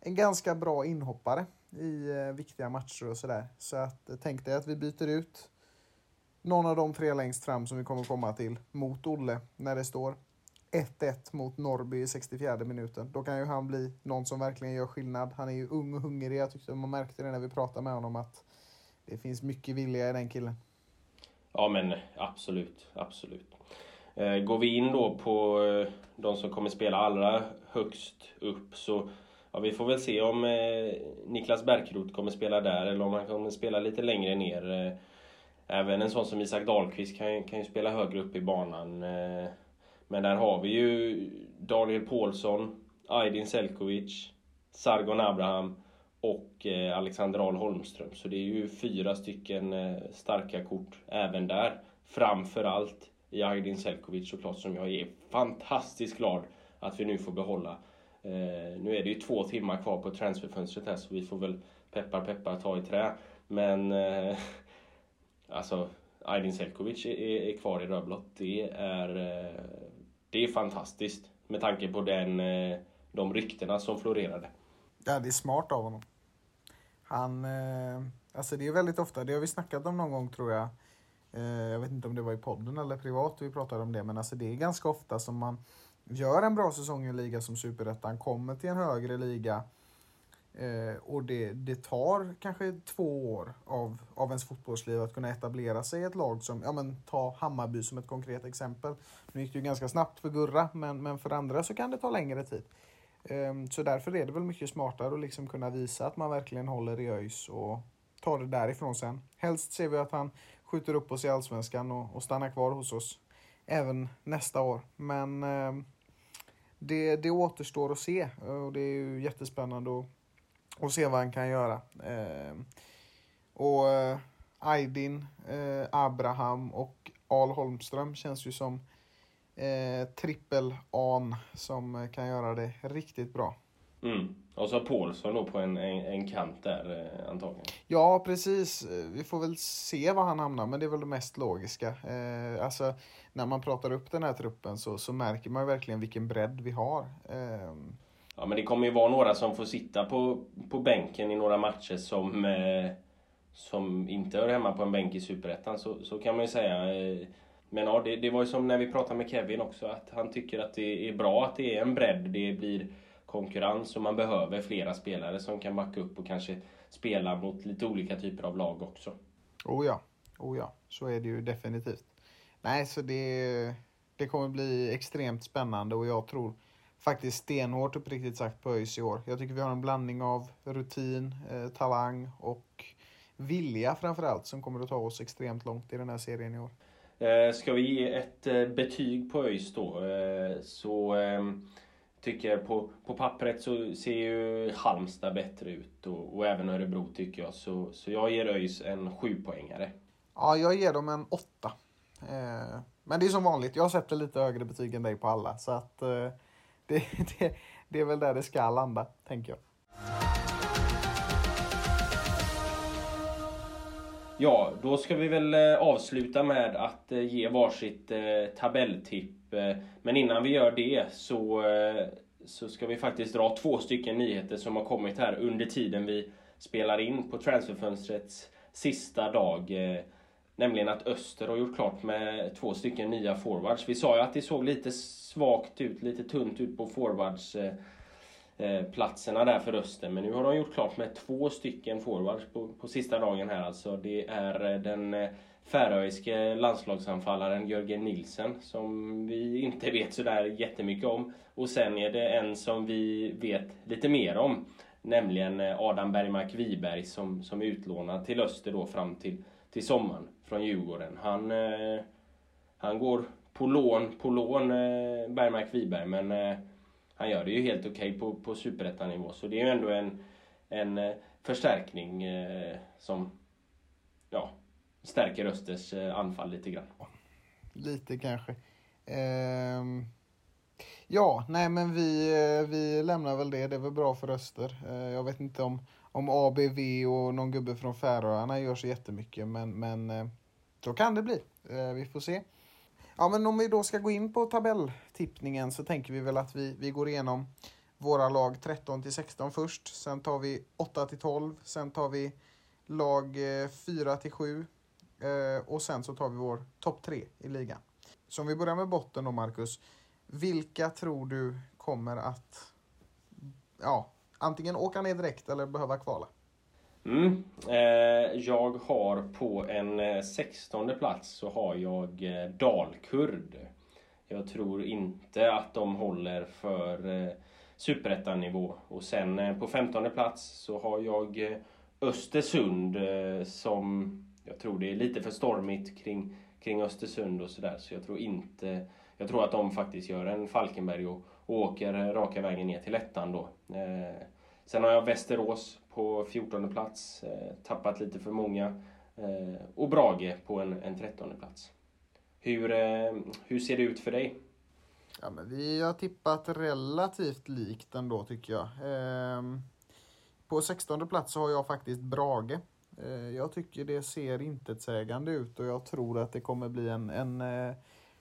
en ganska bra inhoppare i eh, viktiga matcher och sådär. Så att eh, tänk dig att vi byter ut någon av de tre längst fram som vi kommer komma till mot Olle när det står 1-1 mot Norrby i 64 minuten. Då kan ju han bli någon som verkligen gör skillnad. Han är ju ung och hungrig. Jag tyckte man märkte det när vi pratade med honom att det finns mycket vilja i den killen. Ja men absolut, absolut. Eh, går vi in då på eh, de som kommer spela allra högst upp så ja, vi får väl se om eh, Niklas Bärkroth kommer spela där eller om han kommer spela lite längre ner. Även en sån som Isak Dahlqvist kan, kan ju spela högre upp i banan. Eh, men där har vi ju Daniel Paulsson, Aydin Selkovic, Sargon Abraham och eh, Alexander Ahl Holmström. Så det är ju fyra stycken eh, starka kort även där. Framförallt i Aydin Selkovic såklart som jag är fantastiskt glad att vi nu får behålla. Eh, nu är det ju två timmar kvar på transferfönstret här så vi får väl peppar peppar ta i trä. Men eh, alltså Aydin Selkovic är, är kvar i rödblått. Det är, eh, det är fantastiskt med tanke på den, eh, de ryktena som florerade. Ja, det är smart av honom. Han, eh, alltså det är väldigt ofta, det har vi snackat om någon gång tror jag. Jag vet inte om det var i podden eller privat vi pratade om det, men alltså det är ganska ofta som man gör en bra säsong i en liga som Superettan, kommer till en högre liga eh, och det, det tar kanske två år av, av ens fotbollsliv att kunna etablera sig i ett lag som, ja men ta Hammarby som ett konkret exempel. Nu gick det ju ganska snabbt för Gurra, men, men för andra så kan det ta längre tid. Eh, så därför är det väl mycket smartare att liksom kunna visa att man verkligen håller i ÖIS och tar det därifrån sen. Helst ser vi att han skjuter upp oss i Allsvenskan och, och stannar kvar hos oss även nästa år. Men eh, det, det återstår att se och det är ju jättespännande att, att se vad han kan göra. Eh, och eh, Aydin, eh, Abraham och Al Holmström känns ju som eh, trippel-an som kan göra det riktigt bra. Mm. Och så Paulsson då på en, en, en kant där eh, antagligen. Ja, precis. Vi får väl se var han hamnar, men det är väl det mest logiska. Eh, alltså, när man pratar upp den här truppen så, så märker man verkligen vilken bredd vi har. Eh, Ja, men det kommer ju vara några som får sitta på, på bänken i några matcher som, eh, som inte hör hemma på en bänk i Superettan, så, så kan man ju säga. Eh, men ja, det, det var ju som när vi pratade med Kevin också, att han tycker att det är bra att det är en bredd. Det blir konkurrens och man behöver flera spelare som kan backa upp och kanske spela mot lite olika typer av lag också. Oh ja, oh ja, så är det ju definitivt. Nej, så det, det kommer bli extremt spännande och jag tror faktiskt stenhårt uppriktigt sagt på ÖIS i år. Jag tycker vi har en blandning av rutin, eh, talang och vilja framförallt som kommer att ta oss extremt långt i den här serien i år. Eh, ska vi ge ett eh, betyg på ÖIS då eh, så ehm, tycker jag på, på pappret så ser ju Halmstad bättre ut och, och även Örebro tycker jag. Så, så jag ger ÖIS en sjupoängare. Ja, jag ger dem en åtta. Eh, men det är som vanligt, jag sätter lite högre betyg än dig på alla. Så att eh, det, det, det är väl där det ska landa, tänker jag. Ja, då ska vi väl eh, avsluta med att eh, ge varsitt eh, tabelltipp. Men innan vi gör det så, så ska vi faktiskt dra två stycken nyheter som har kommit här under tiden vi spelar in på transferfönstrets sista dag. Nämligen att Öster har gjort klart med två stycken nya forwards. Vi sa ju att det såg lite svagt ut, lite tunt ut på forwards eh, eh, platserna där för Öster. Men nu har de gjort klart med två stycken forwards på, på sista dagen här alltså. Det är eh, den färöiske landslagsanfallaren Jörgen Nilsen som vi inte vet sådär jättemycket om. Och sen är det en som vi vet lite mer om. Nämligen Adam Bergmark Wiberg som, som är utlånad till Öster då fram till, till sommaren från Djurgården. Han, eh, han går på lån, på lån eh, Bergmark Wiberg men eh, han gör det ju helt okej okay på, på superettanivå. Så det är ju ändå en, en eh, förstärkning eh, som ja, stärker Östers eh, anfall lite grann. Lite kanske. Ehm... Ja, nej men vi, eh, vi lämnar väl det. Det är väl bra för Öster. Eh, jag vet inte om, om ABV och någon gubbe från Färöarna gör så jättemycket, men, men eh, så kan det bli. Eh, vi får se. Ja, men om vi då ska gå in på tabelltippningen så tänker vi väl att vi, vi går igenom våra lag 13 till 16 först. Sen tar vi 8 till 12. Sen tar vi lag eh, 4 till 7. Och sen så tar vi vår topp 3 i ligan. Så om vi börjar med botten då, Marcus. Vilka tror du kommer att ja, antingen åka ner direkt eller behöva kvala? Mm. Eh, jag har på en eh, 16 plats så har jag eh, Dalkurd. Jag tror inte att de håller för eh, superettanivå. Och sen eh, på 15 plats så har jag eh, Östersund eh, som jag tror det är lite för stormigt kring, kring Östersund och sådär. Så jag tror inte jag tror att de faktiskt gör en Falkenberg och, och åker raka vägen ner till ettan då. Eh, sen har jag Västerås på 14 plats, eh, tappat lite för många. Eh, och Brage på en, en 13 plats. Hur, hur ser det ut för dig? Ja, men vi har tippat relativt likt ändå tycker jag. Ehm, på 16 plats så har jag faktiskt Brage. Jag tycker det ser intetsägande ut och jag tror att det kommer bli en, en eh,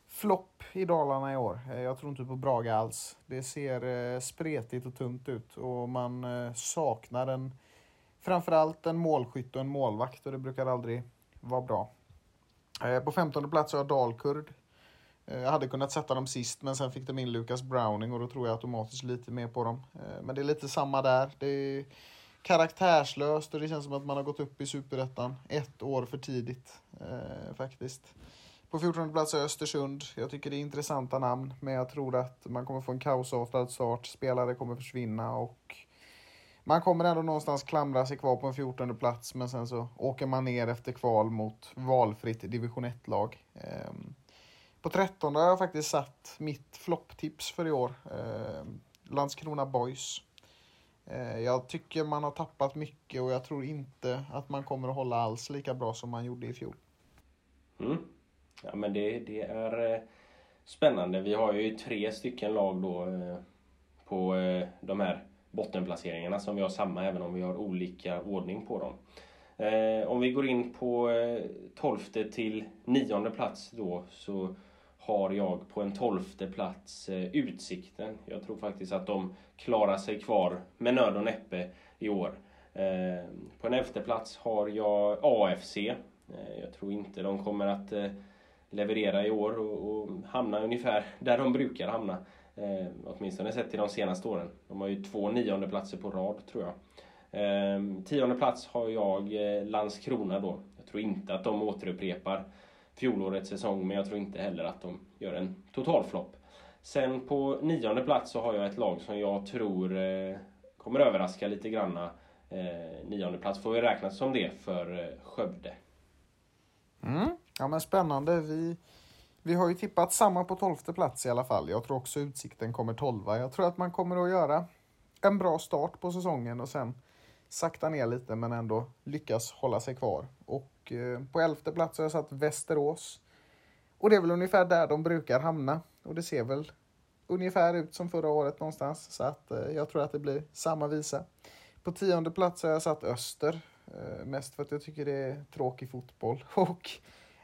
flopp i Dalarna i år. Eh, jag tror inte på Brage alls. Det ser eh, spretigt och tunt ut och man eh, saknar en framförallt en målskytt och en målvakt och det brukar aldrig vara bra. På 15 plats har jag Dalkurd. Jag hade kunnat sätta dem sist men sen fick de in Lucas Browning och då tror jag automatiskt lite mer på dem. Men det är lite samma där. Det är karaktärslöst och det känns som att man har gått upp i superettan ett år för tidigt faktiskt. På 14 plats är Östersund. Jag tycker det är intressanta namn men jag tror att man kommer få en kaosartad start. Spelare kommer försvinna och man kommer ändå någonstans klamra sig kvar på en 14 plats men sen så åker man ner efter kval mot valfritt division 1-lag. Ehm, på 13 har jag faktiskt satt mitt flopptips för i år. Ehm, Landskrona Boys. Eh, jag tycker man har tappat mycket och jag tror inte att man kommer att hålla alls lika bra som man gjorde i fjol. Mm. Ja men det, det är eh, spännande. Vi har ju tre stycken lag då eh, på eh, de här bottenplaceringarna som vi har samma även om vi har olika ordning på dem. Om vi går in på 12 till 9 plats då så har jag på en 12 plats Utsikten. Jag tror faktiskt att de klarar sig kvar med nöd och näppe i år. På en 11 plats har jag AFC. Jag tror inte de kommer att leverera i år och, och hamna ungefär där de brukar hamna. Eh, åtminstone sett till de senaste åren. De har ju två nionde platser på rad tror jag. Eh, tionde plats har jag eh, Landskrona då. Jag tror inte att de återupprepar fjolårets säsong men jag tror inte heller att de gör en totalflopp. Sen på nionde plats så har jag ett lag som jag tror eh, kommer överraska lite granna. Eh, nionde plats får vi räkna som det för eh, Skövde. Mm. Ja men spännande. Vi vi har ju tippat samma på tolfte plats i alla fall. Jag tror också Utsikten kommer tolva. Jag tror att man kommer att göra en bra start på säsongen och sen sakta ner lite men ändå lyckas hålla sig kvar. Och eh, på elfte plats har jag satt Västerås. Och det är väl ungefär där de brukar hamna. Och det ser väl ungefär ut som förra året någonstans. Så att eh, jag tror att det blir samma visa. På tionde plats har jag satt Öster. Eh, mest för att jag tycker det är tråkig fotboll. Och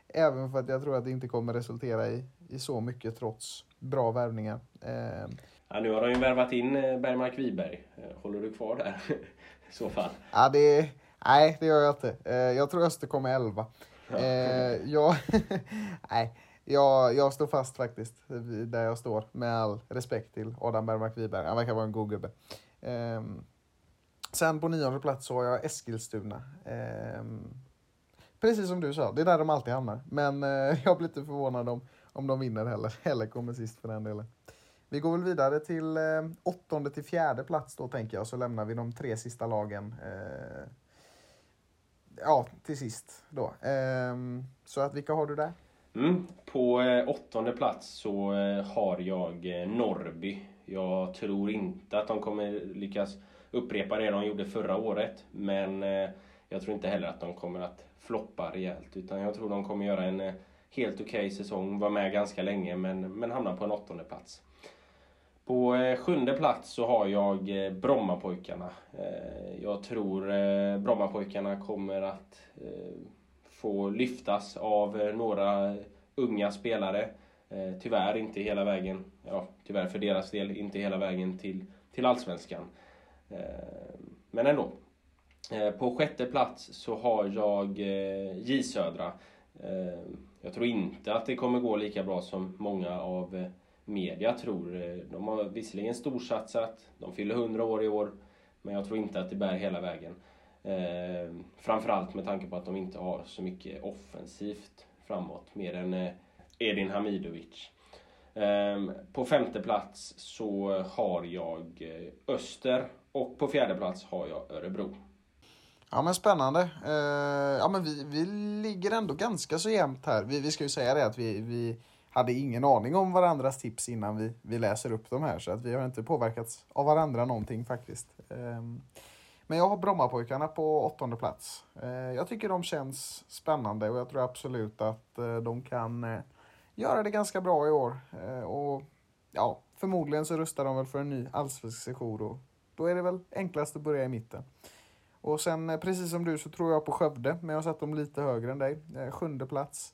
Även för att jag tror att det inte kommer resultera i, i så mycket trots bra värvningar. Eh, ja, nu har de ju värvat in eh, Bergmark Wiberg. Eh, håller du kvar där i så fall? Ja, det, nej, det gör jag inte. Eh, jag tror Öster kommer 11. Ja. Eh, jag, nej, jag, jag står fast faktiskt där jag står med all respekt till Adam Bergmark Wiberg. Han verkar vara en god gubbe. Eh, sen på nionde plats så har jag Eskilstuna. Precis som du sa, det är där de alltid hamnar. Men eh, jag blir lite förvånad om, om de vinner heller, eller kommer sist för den delen. Vi går väl vidare till eh, åttonde till fjärde plats då tänker jag, så lämnar vi de tre sista lagen eh, ja, till sist då. Eh, så att vilka har du där? Mm, på eh, åttonde plats så eh, har jag eh, Norrby. Jag tror inte att de kommer lyckas upprepa det de gjorde förra året, men eh, jag tror inte heller att de kommer att floppa rejält. Utan jag tror de kommer göra en eh, helt okej okay säsong, vara med ganska länge men, men hamna på en åttonde plats. På eh, sjunde plats så har jag eh, Brommapojkarna. Jag tror Brommapojkarna kommer att få lyftas av några unga spelare. Tyvärr inte hela vägen, ja tyvärr för deras del, inte hela vägen till, till Allsvenskan. men ändå, Eh, på sjätte plats så har jag eh, J Södra. Eh, jag tror inte att det kommer gå lika bra som många av media tror. De har visserligen storsatsat, de fyller 100 år i år, men jag tror inte att det bär hela vägen. framförallt med tanke på att de inte har så mycket offensivt framåt, mer än Edin Hamidovic. på femte plats så har jag Öster och på fjärde plats har jag Örebro. Ja men spännande. Uh, ja men vi, vi ligger ändå ganska så jämnt här. Vi, vi ska ju säga det att vi, vi hade ingen aning om varandras tips innan vi, vi läser upp dem här så att vi har inte påverkats av varandra någonting faktiskt. Um, men jag har Brommapojkarna på åttonde plats. Uh, jag tycker de känns spännande och jag tror absolut att uh, de kan uh, göra det ganska bra i år. och ja, förmodligen så rustar de väl för en ny allsvensk sejour och då är det väl enklast att börja i mitten. Och sen precis som du så tror jag på Skövde, men jag har satt dem lite högre än dig. Sjunde plats.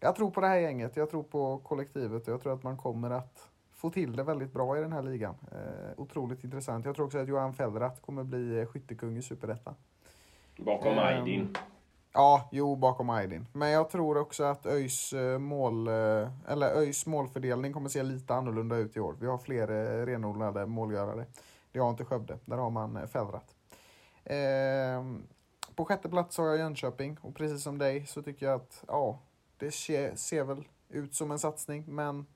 Jag tror på det här gänget, jag tror på kollektivet och jag tror att man kommer att få till det väldigt bra i den här ligan. Eh, otroligt intressant. Jag tror också att Johan Fellrath kommer bli eh, skyttekung i Superettan. Bakom eh, Aydin. Ja, jo, bakom Aydin. Men jag tror också att ÖIS, eh, mål, eh, eller ÖIS målfördelning kommer se lite annorlunda ut i år. Vi har fler renodlade målgörare. Det har inte Skövde. Där har man Fellrath. Ehm, på sjätte plats har jag Jönköping och precis som dig så tycker jag att ja, det ser väl ut som en satsning, men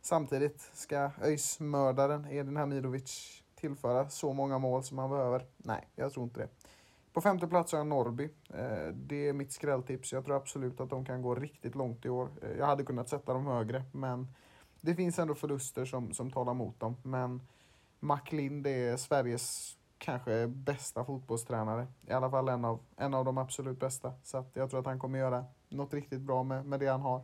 samtidigt ska ÖIS-mördaren Edin Hamidovic tillföra så många mål som han behöver? Nej, jag tror inte det. På femte plats har jag Norrby. Ehm, det är mitt skrälltips. Jag tror absolut att de kan gå riktigt långt i år. Ehm, jag hade kunnat sätta dem högre, men det finns ändå förluster som, som talar mot dem. Men McLind är Sveriges kanske bästa fotbollstränare. I alla fall en av, en av de absolut bästa. Så att jag tror att han kommer göra något riktigt bra med, med det han har.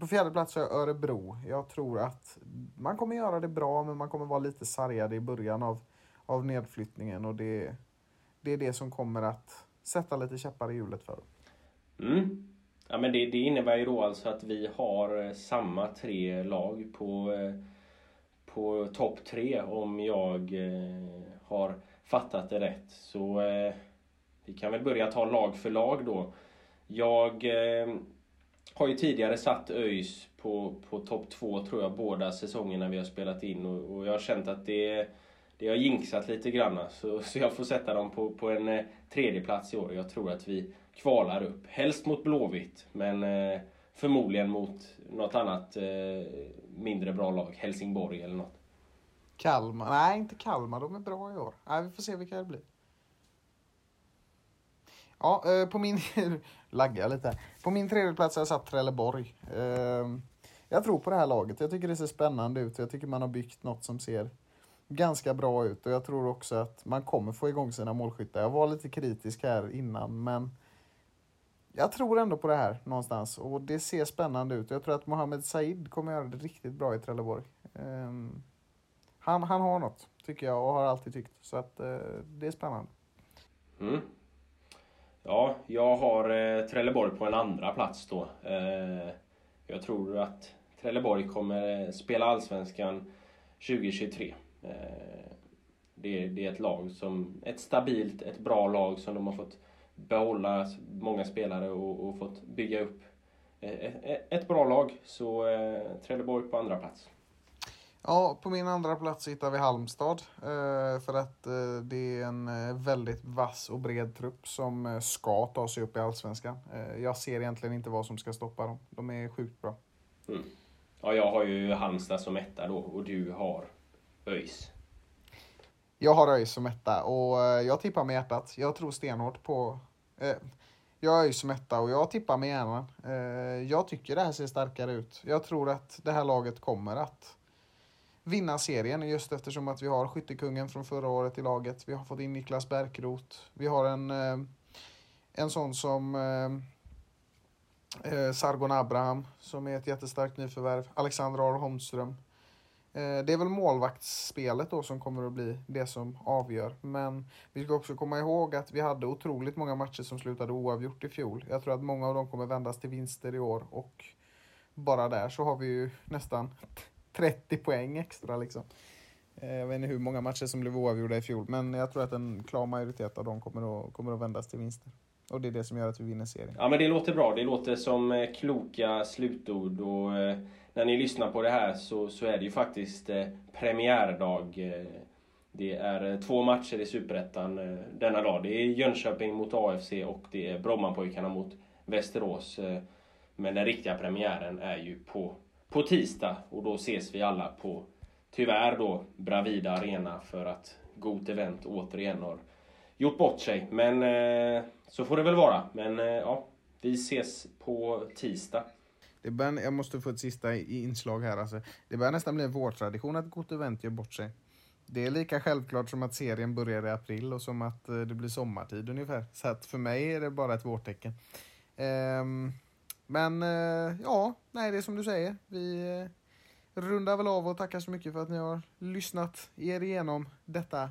På fjärde plats har jag Örebro. Jag tror att man kommer göra det bra, men man kommer vara lite sargad i början av, av nedflyttningen och det, det är det som kommer att sätta lite käppar i hjulet för dem. Mm. Ja, men det, det innebär ju då alltså att vi har eh, samma tre lag på, eh, på topp tre om jag eh, har fattat det rätt. Så eh, vi kan väl börja ta lag för lag då. Jag eh, har ju tidigare satt ÖIS på, på topp två tror jag båda säsongerna vi har spelat in och, och jag har känt att det, det har jinxat lite grann. Så, så jag får sätta dem på, på en eh, tredje plats i år. Jag tror att vi kvalar upp. Helst mot Blåvitt men eh, förmodligen mot något annat eh, mindre bra lag. Helsingborg eller något. Kalmar? Nej, inte Kalmar. De är bra i år. Nej, vi får se vilka det blir. Ja, eh, på min... lagga lite På min tredje plats har jag satt Trelleborg. Ehm, jag tror på det här laget. Jag tycker det ser spännande ut. Jag tycker man har byggt något som ser ganska bra ut. Och jag tror också att man kommer få igång sina målskyttar. Jag var lite kritisk här innan, men jag tror ändå på det här någonstans. Och det ser spännande ut. Jag tror att Mohamed Said kommer göra det riktigt bra i Trelleborg. Ehm, han, han har något, tycker jag, och har alltid tyckt. Så att eh, det är spännande. Mm. Ja, jag har eh, Trelleborg på en andra plats då. Eh, jag tror att Trelleborg kommer eh, spela Allsvenskan 2023. Eh, det, det, är ett lag som, ett stabilt, ett bra lag som de har fått behålla många spelare och, och fått bygga upp. Ett, ett bra lag, så eh, Trelleborg på andra plats. Ja, på min andra plats hittar vi Halmstad. Eh, för att eh, det är en eh, väldigt vass och bred trupp som ska ta sig upp i Allsvenskan. Jag ser egentligen inte vad som ska stoppa dem. De är sjukt bra. Mm. Ja, jag har ju Halmstad som etta då och du har ÖIS. Jag har ÖIS som etta och jag tippar med hjärtat. Jag tror stenhårt på... Eh, jag har ÖIS som etta och jag tippar med hjärnan. Eh, jag tycker det här ser starkare ut. Jag tror att det här laget kommer att vinna serien just eftersom att vi har skyttekungen från förra året i laget. Vi har fått in Niklas Bärkroth. Vi har en, eh, en sån som eh, eh, Sargon Abraham som är ett jättestarkt nyförvärv. Alexander Ahl Holmström. Det är väl målvaktsspelet då som kommer att bli det som avgör. Men vi ska också komma ihåg att vi hade otroligt många matcher som slutade oavgjort i fjol. Jag tror att många av dem kommer vändas till vinster i år och bara där så har vi ju nästan 30 poäng extra liksom. Eh, jag vet inte hur många matcher som blev oavgjorda i fjol, men jag tror att en klar majoritet av dem kommer att, kommer att vändas till vinster. Och det är det som gör att vi vinner serien. Ja men det låter bra. Det låter som eh, kloka slutord. Och eh, när ni lyssnar på det här så, så är det ju faktiskt premiärdag. Det är två matcher i Superettan denna dag. Det är Jönköping mot AFC och det är Brommapojkarna mot Västerås. Men den riktiga premiären är ju på på tisdag och då ses vi alla på, tyvärr då, Bravida Arena för att Got Event återigen har gjort bort sig. Men eh, så får det väl vara. Men eh, ja, vi ses på tisdag. Det bör, jag måste få ett sista inslag här. Alltså. Det börjar nästan bli en vårtradition att Got Event gör bort sig. Det är lika självklart som att serien börjar i april och som att eh, det blir sommartid ungefär. Så att för mig är det bara ett vårtecken. Um, men eh, ja, nej det är som du säger. Vi eh, rundar väl av och tackar så mycket för att ni har lyssnat er igenom detta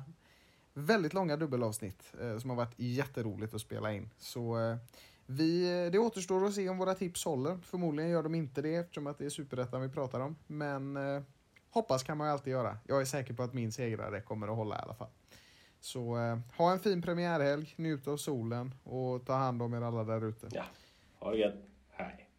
väldigt långa dubbelavsnitt eh, som har varit jätteroligt att spela in. Så vi, det återstår att se om våra tips håller. Förmodligen gör de inte det eftersom att det är superettan vi pratar om. Men hoppas kan man ju alltid göra. Jag är säker på att min segrare kommer att hålla i alla fall. Så eh, ha en fin premiärhelg, njut av solen och ta hand om er alla där ute. Ja, ha det gött. Hi.